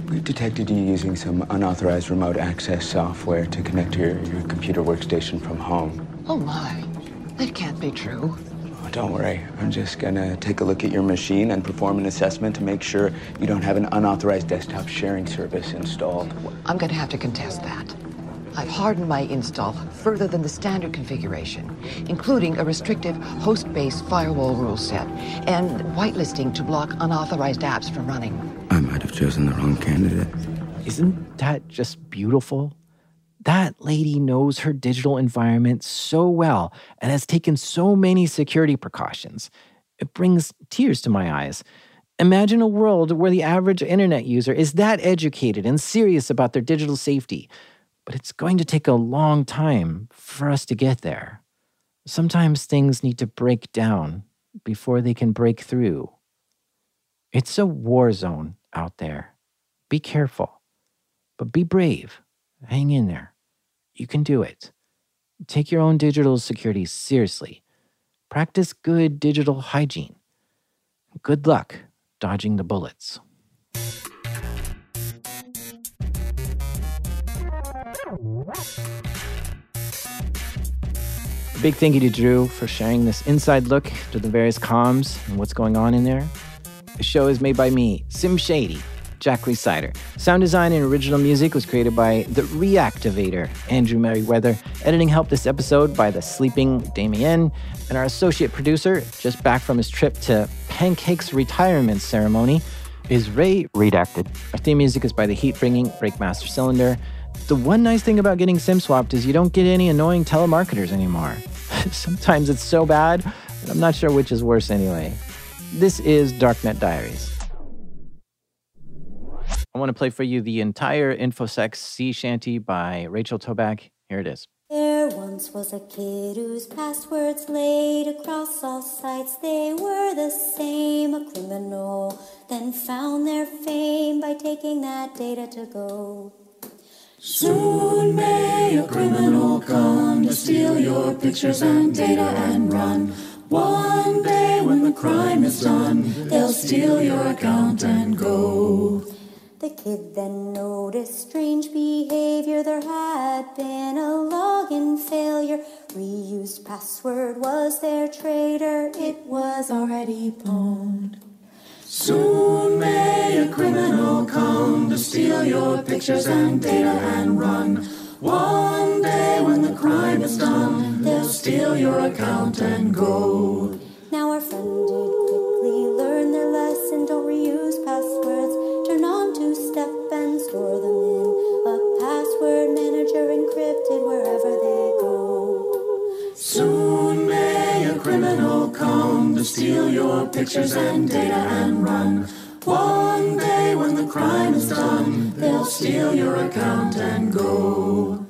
We've detected you using some unauthorized remote access software to connect to your, your computer workstation from home. Oh, my. That can't be true. Oh, Don't worry. I'm just gonna take a look at your machine and perform an assessment to make sure you don't have an unauthorized desktop sharing service installed. I'm gonna have to contest that. I've hardened my install further than the standard configuration, including a restrictive host-based firewall rule set and whitelisting to block unauthorized apps from running. I might have chosen the wrong candidate. Isn't that just beautiful? That lady knows her digital environment so well and has taken so many security precautions. It brings tears to my eyes. Imagine a world where the average internet user is that educated and serious about their digital safety. But it's going to take a long time for us to get there. Sometimes things need to break down before they can break through. It's a war zone out there. Be careful, but be brave. Hang in there. You can do it. Take your own digital security seriously. Practice good digital hygiene. Good luck dodging the bullets. Big thank you to Drew for sharing this inside look to the various comms and what's going on in there. The show is made by me, Sim Shady. Jack Rhysider. Sound design and original music was created by The Reactivator, Andrew Meriwether. Editing helped this episode by The Sleeping Damien. And our associate producer, just back from his trip to Pancake's retirement ceremony, is Ray Redacted. Our theme music is by the heat bringing Breakmaster Cylinder. The one nice thing about getting SIM swapped is you don't get any annoying telemarketers anymore. [laughs] Sometimes it's so bad, I'm not sure which is worse anyway. This is Darknet Diaries. I want to play for you the entire InfoSec sea shanty by Rachel Toback. Here it is. There once was a kid whose passwords laid across all sites. They were the same, a criminal, then found their fame by taking that data to go. Soon may a criminal come to steal your pictures and data and run. One day when the crime is done, they'll steal your account and go. The kid then noticed strange behavior. There had been a login failure. Reused password was their traitor. It was already pwned. Soon may a criminal come to steal your pictures and data and run. One day when the crime is done, they'll steal your account and go. Now our friend did quickly learn their lesson. Don't reuse passwords. Turn on two-step and store them in a password manager encrypted wherever they criminal come to steal your pictures and data and run. One day when the crime is done, they'll steal your account and go.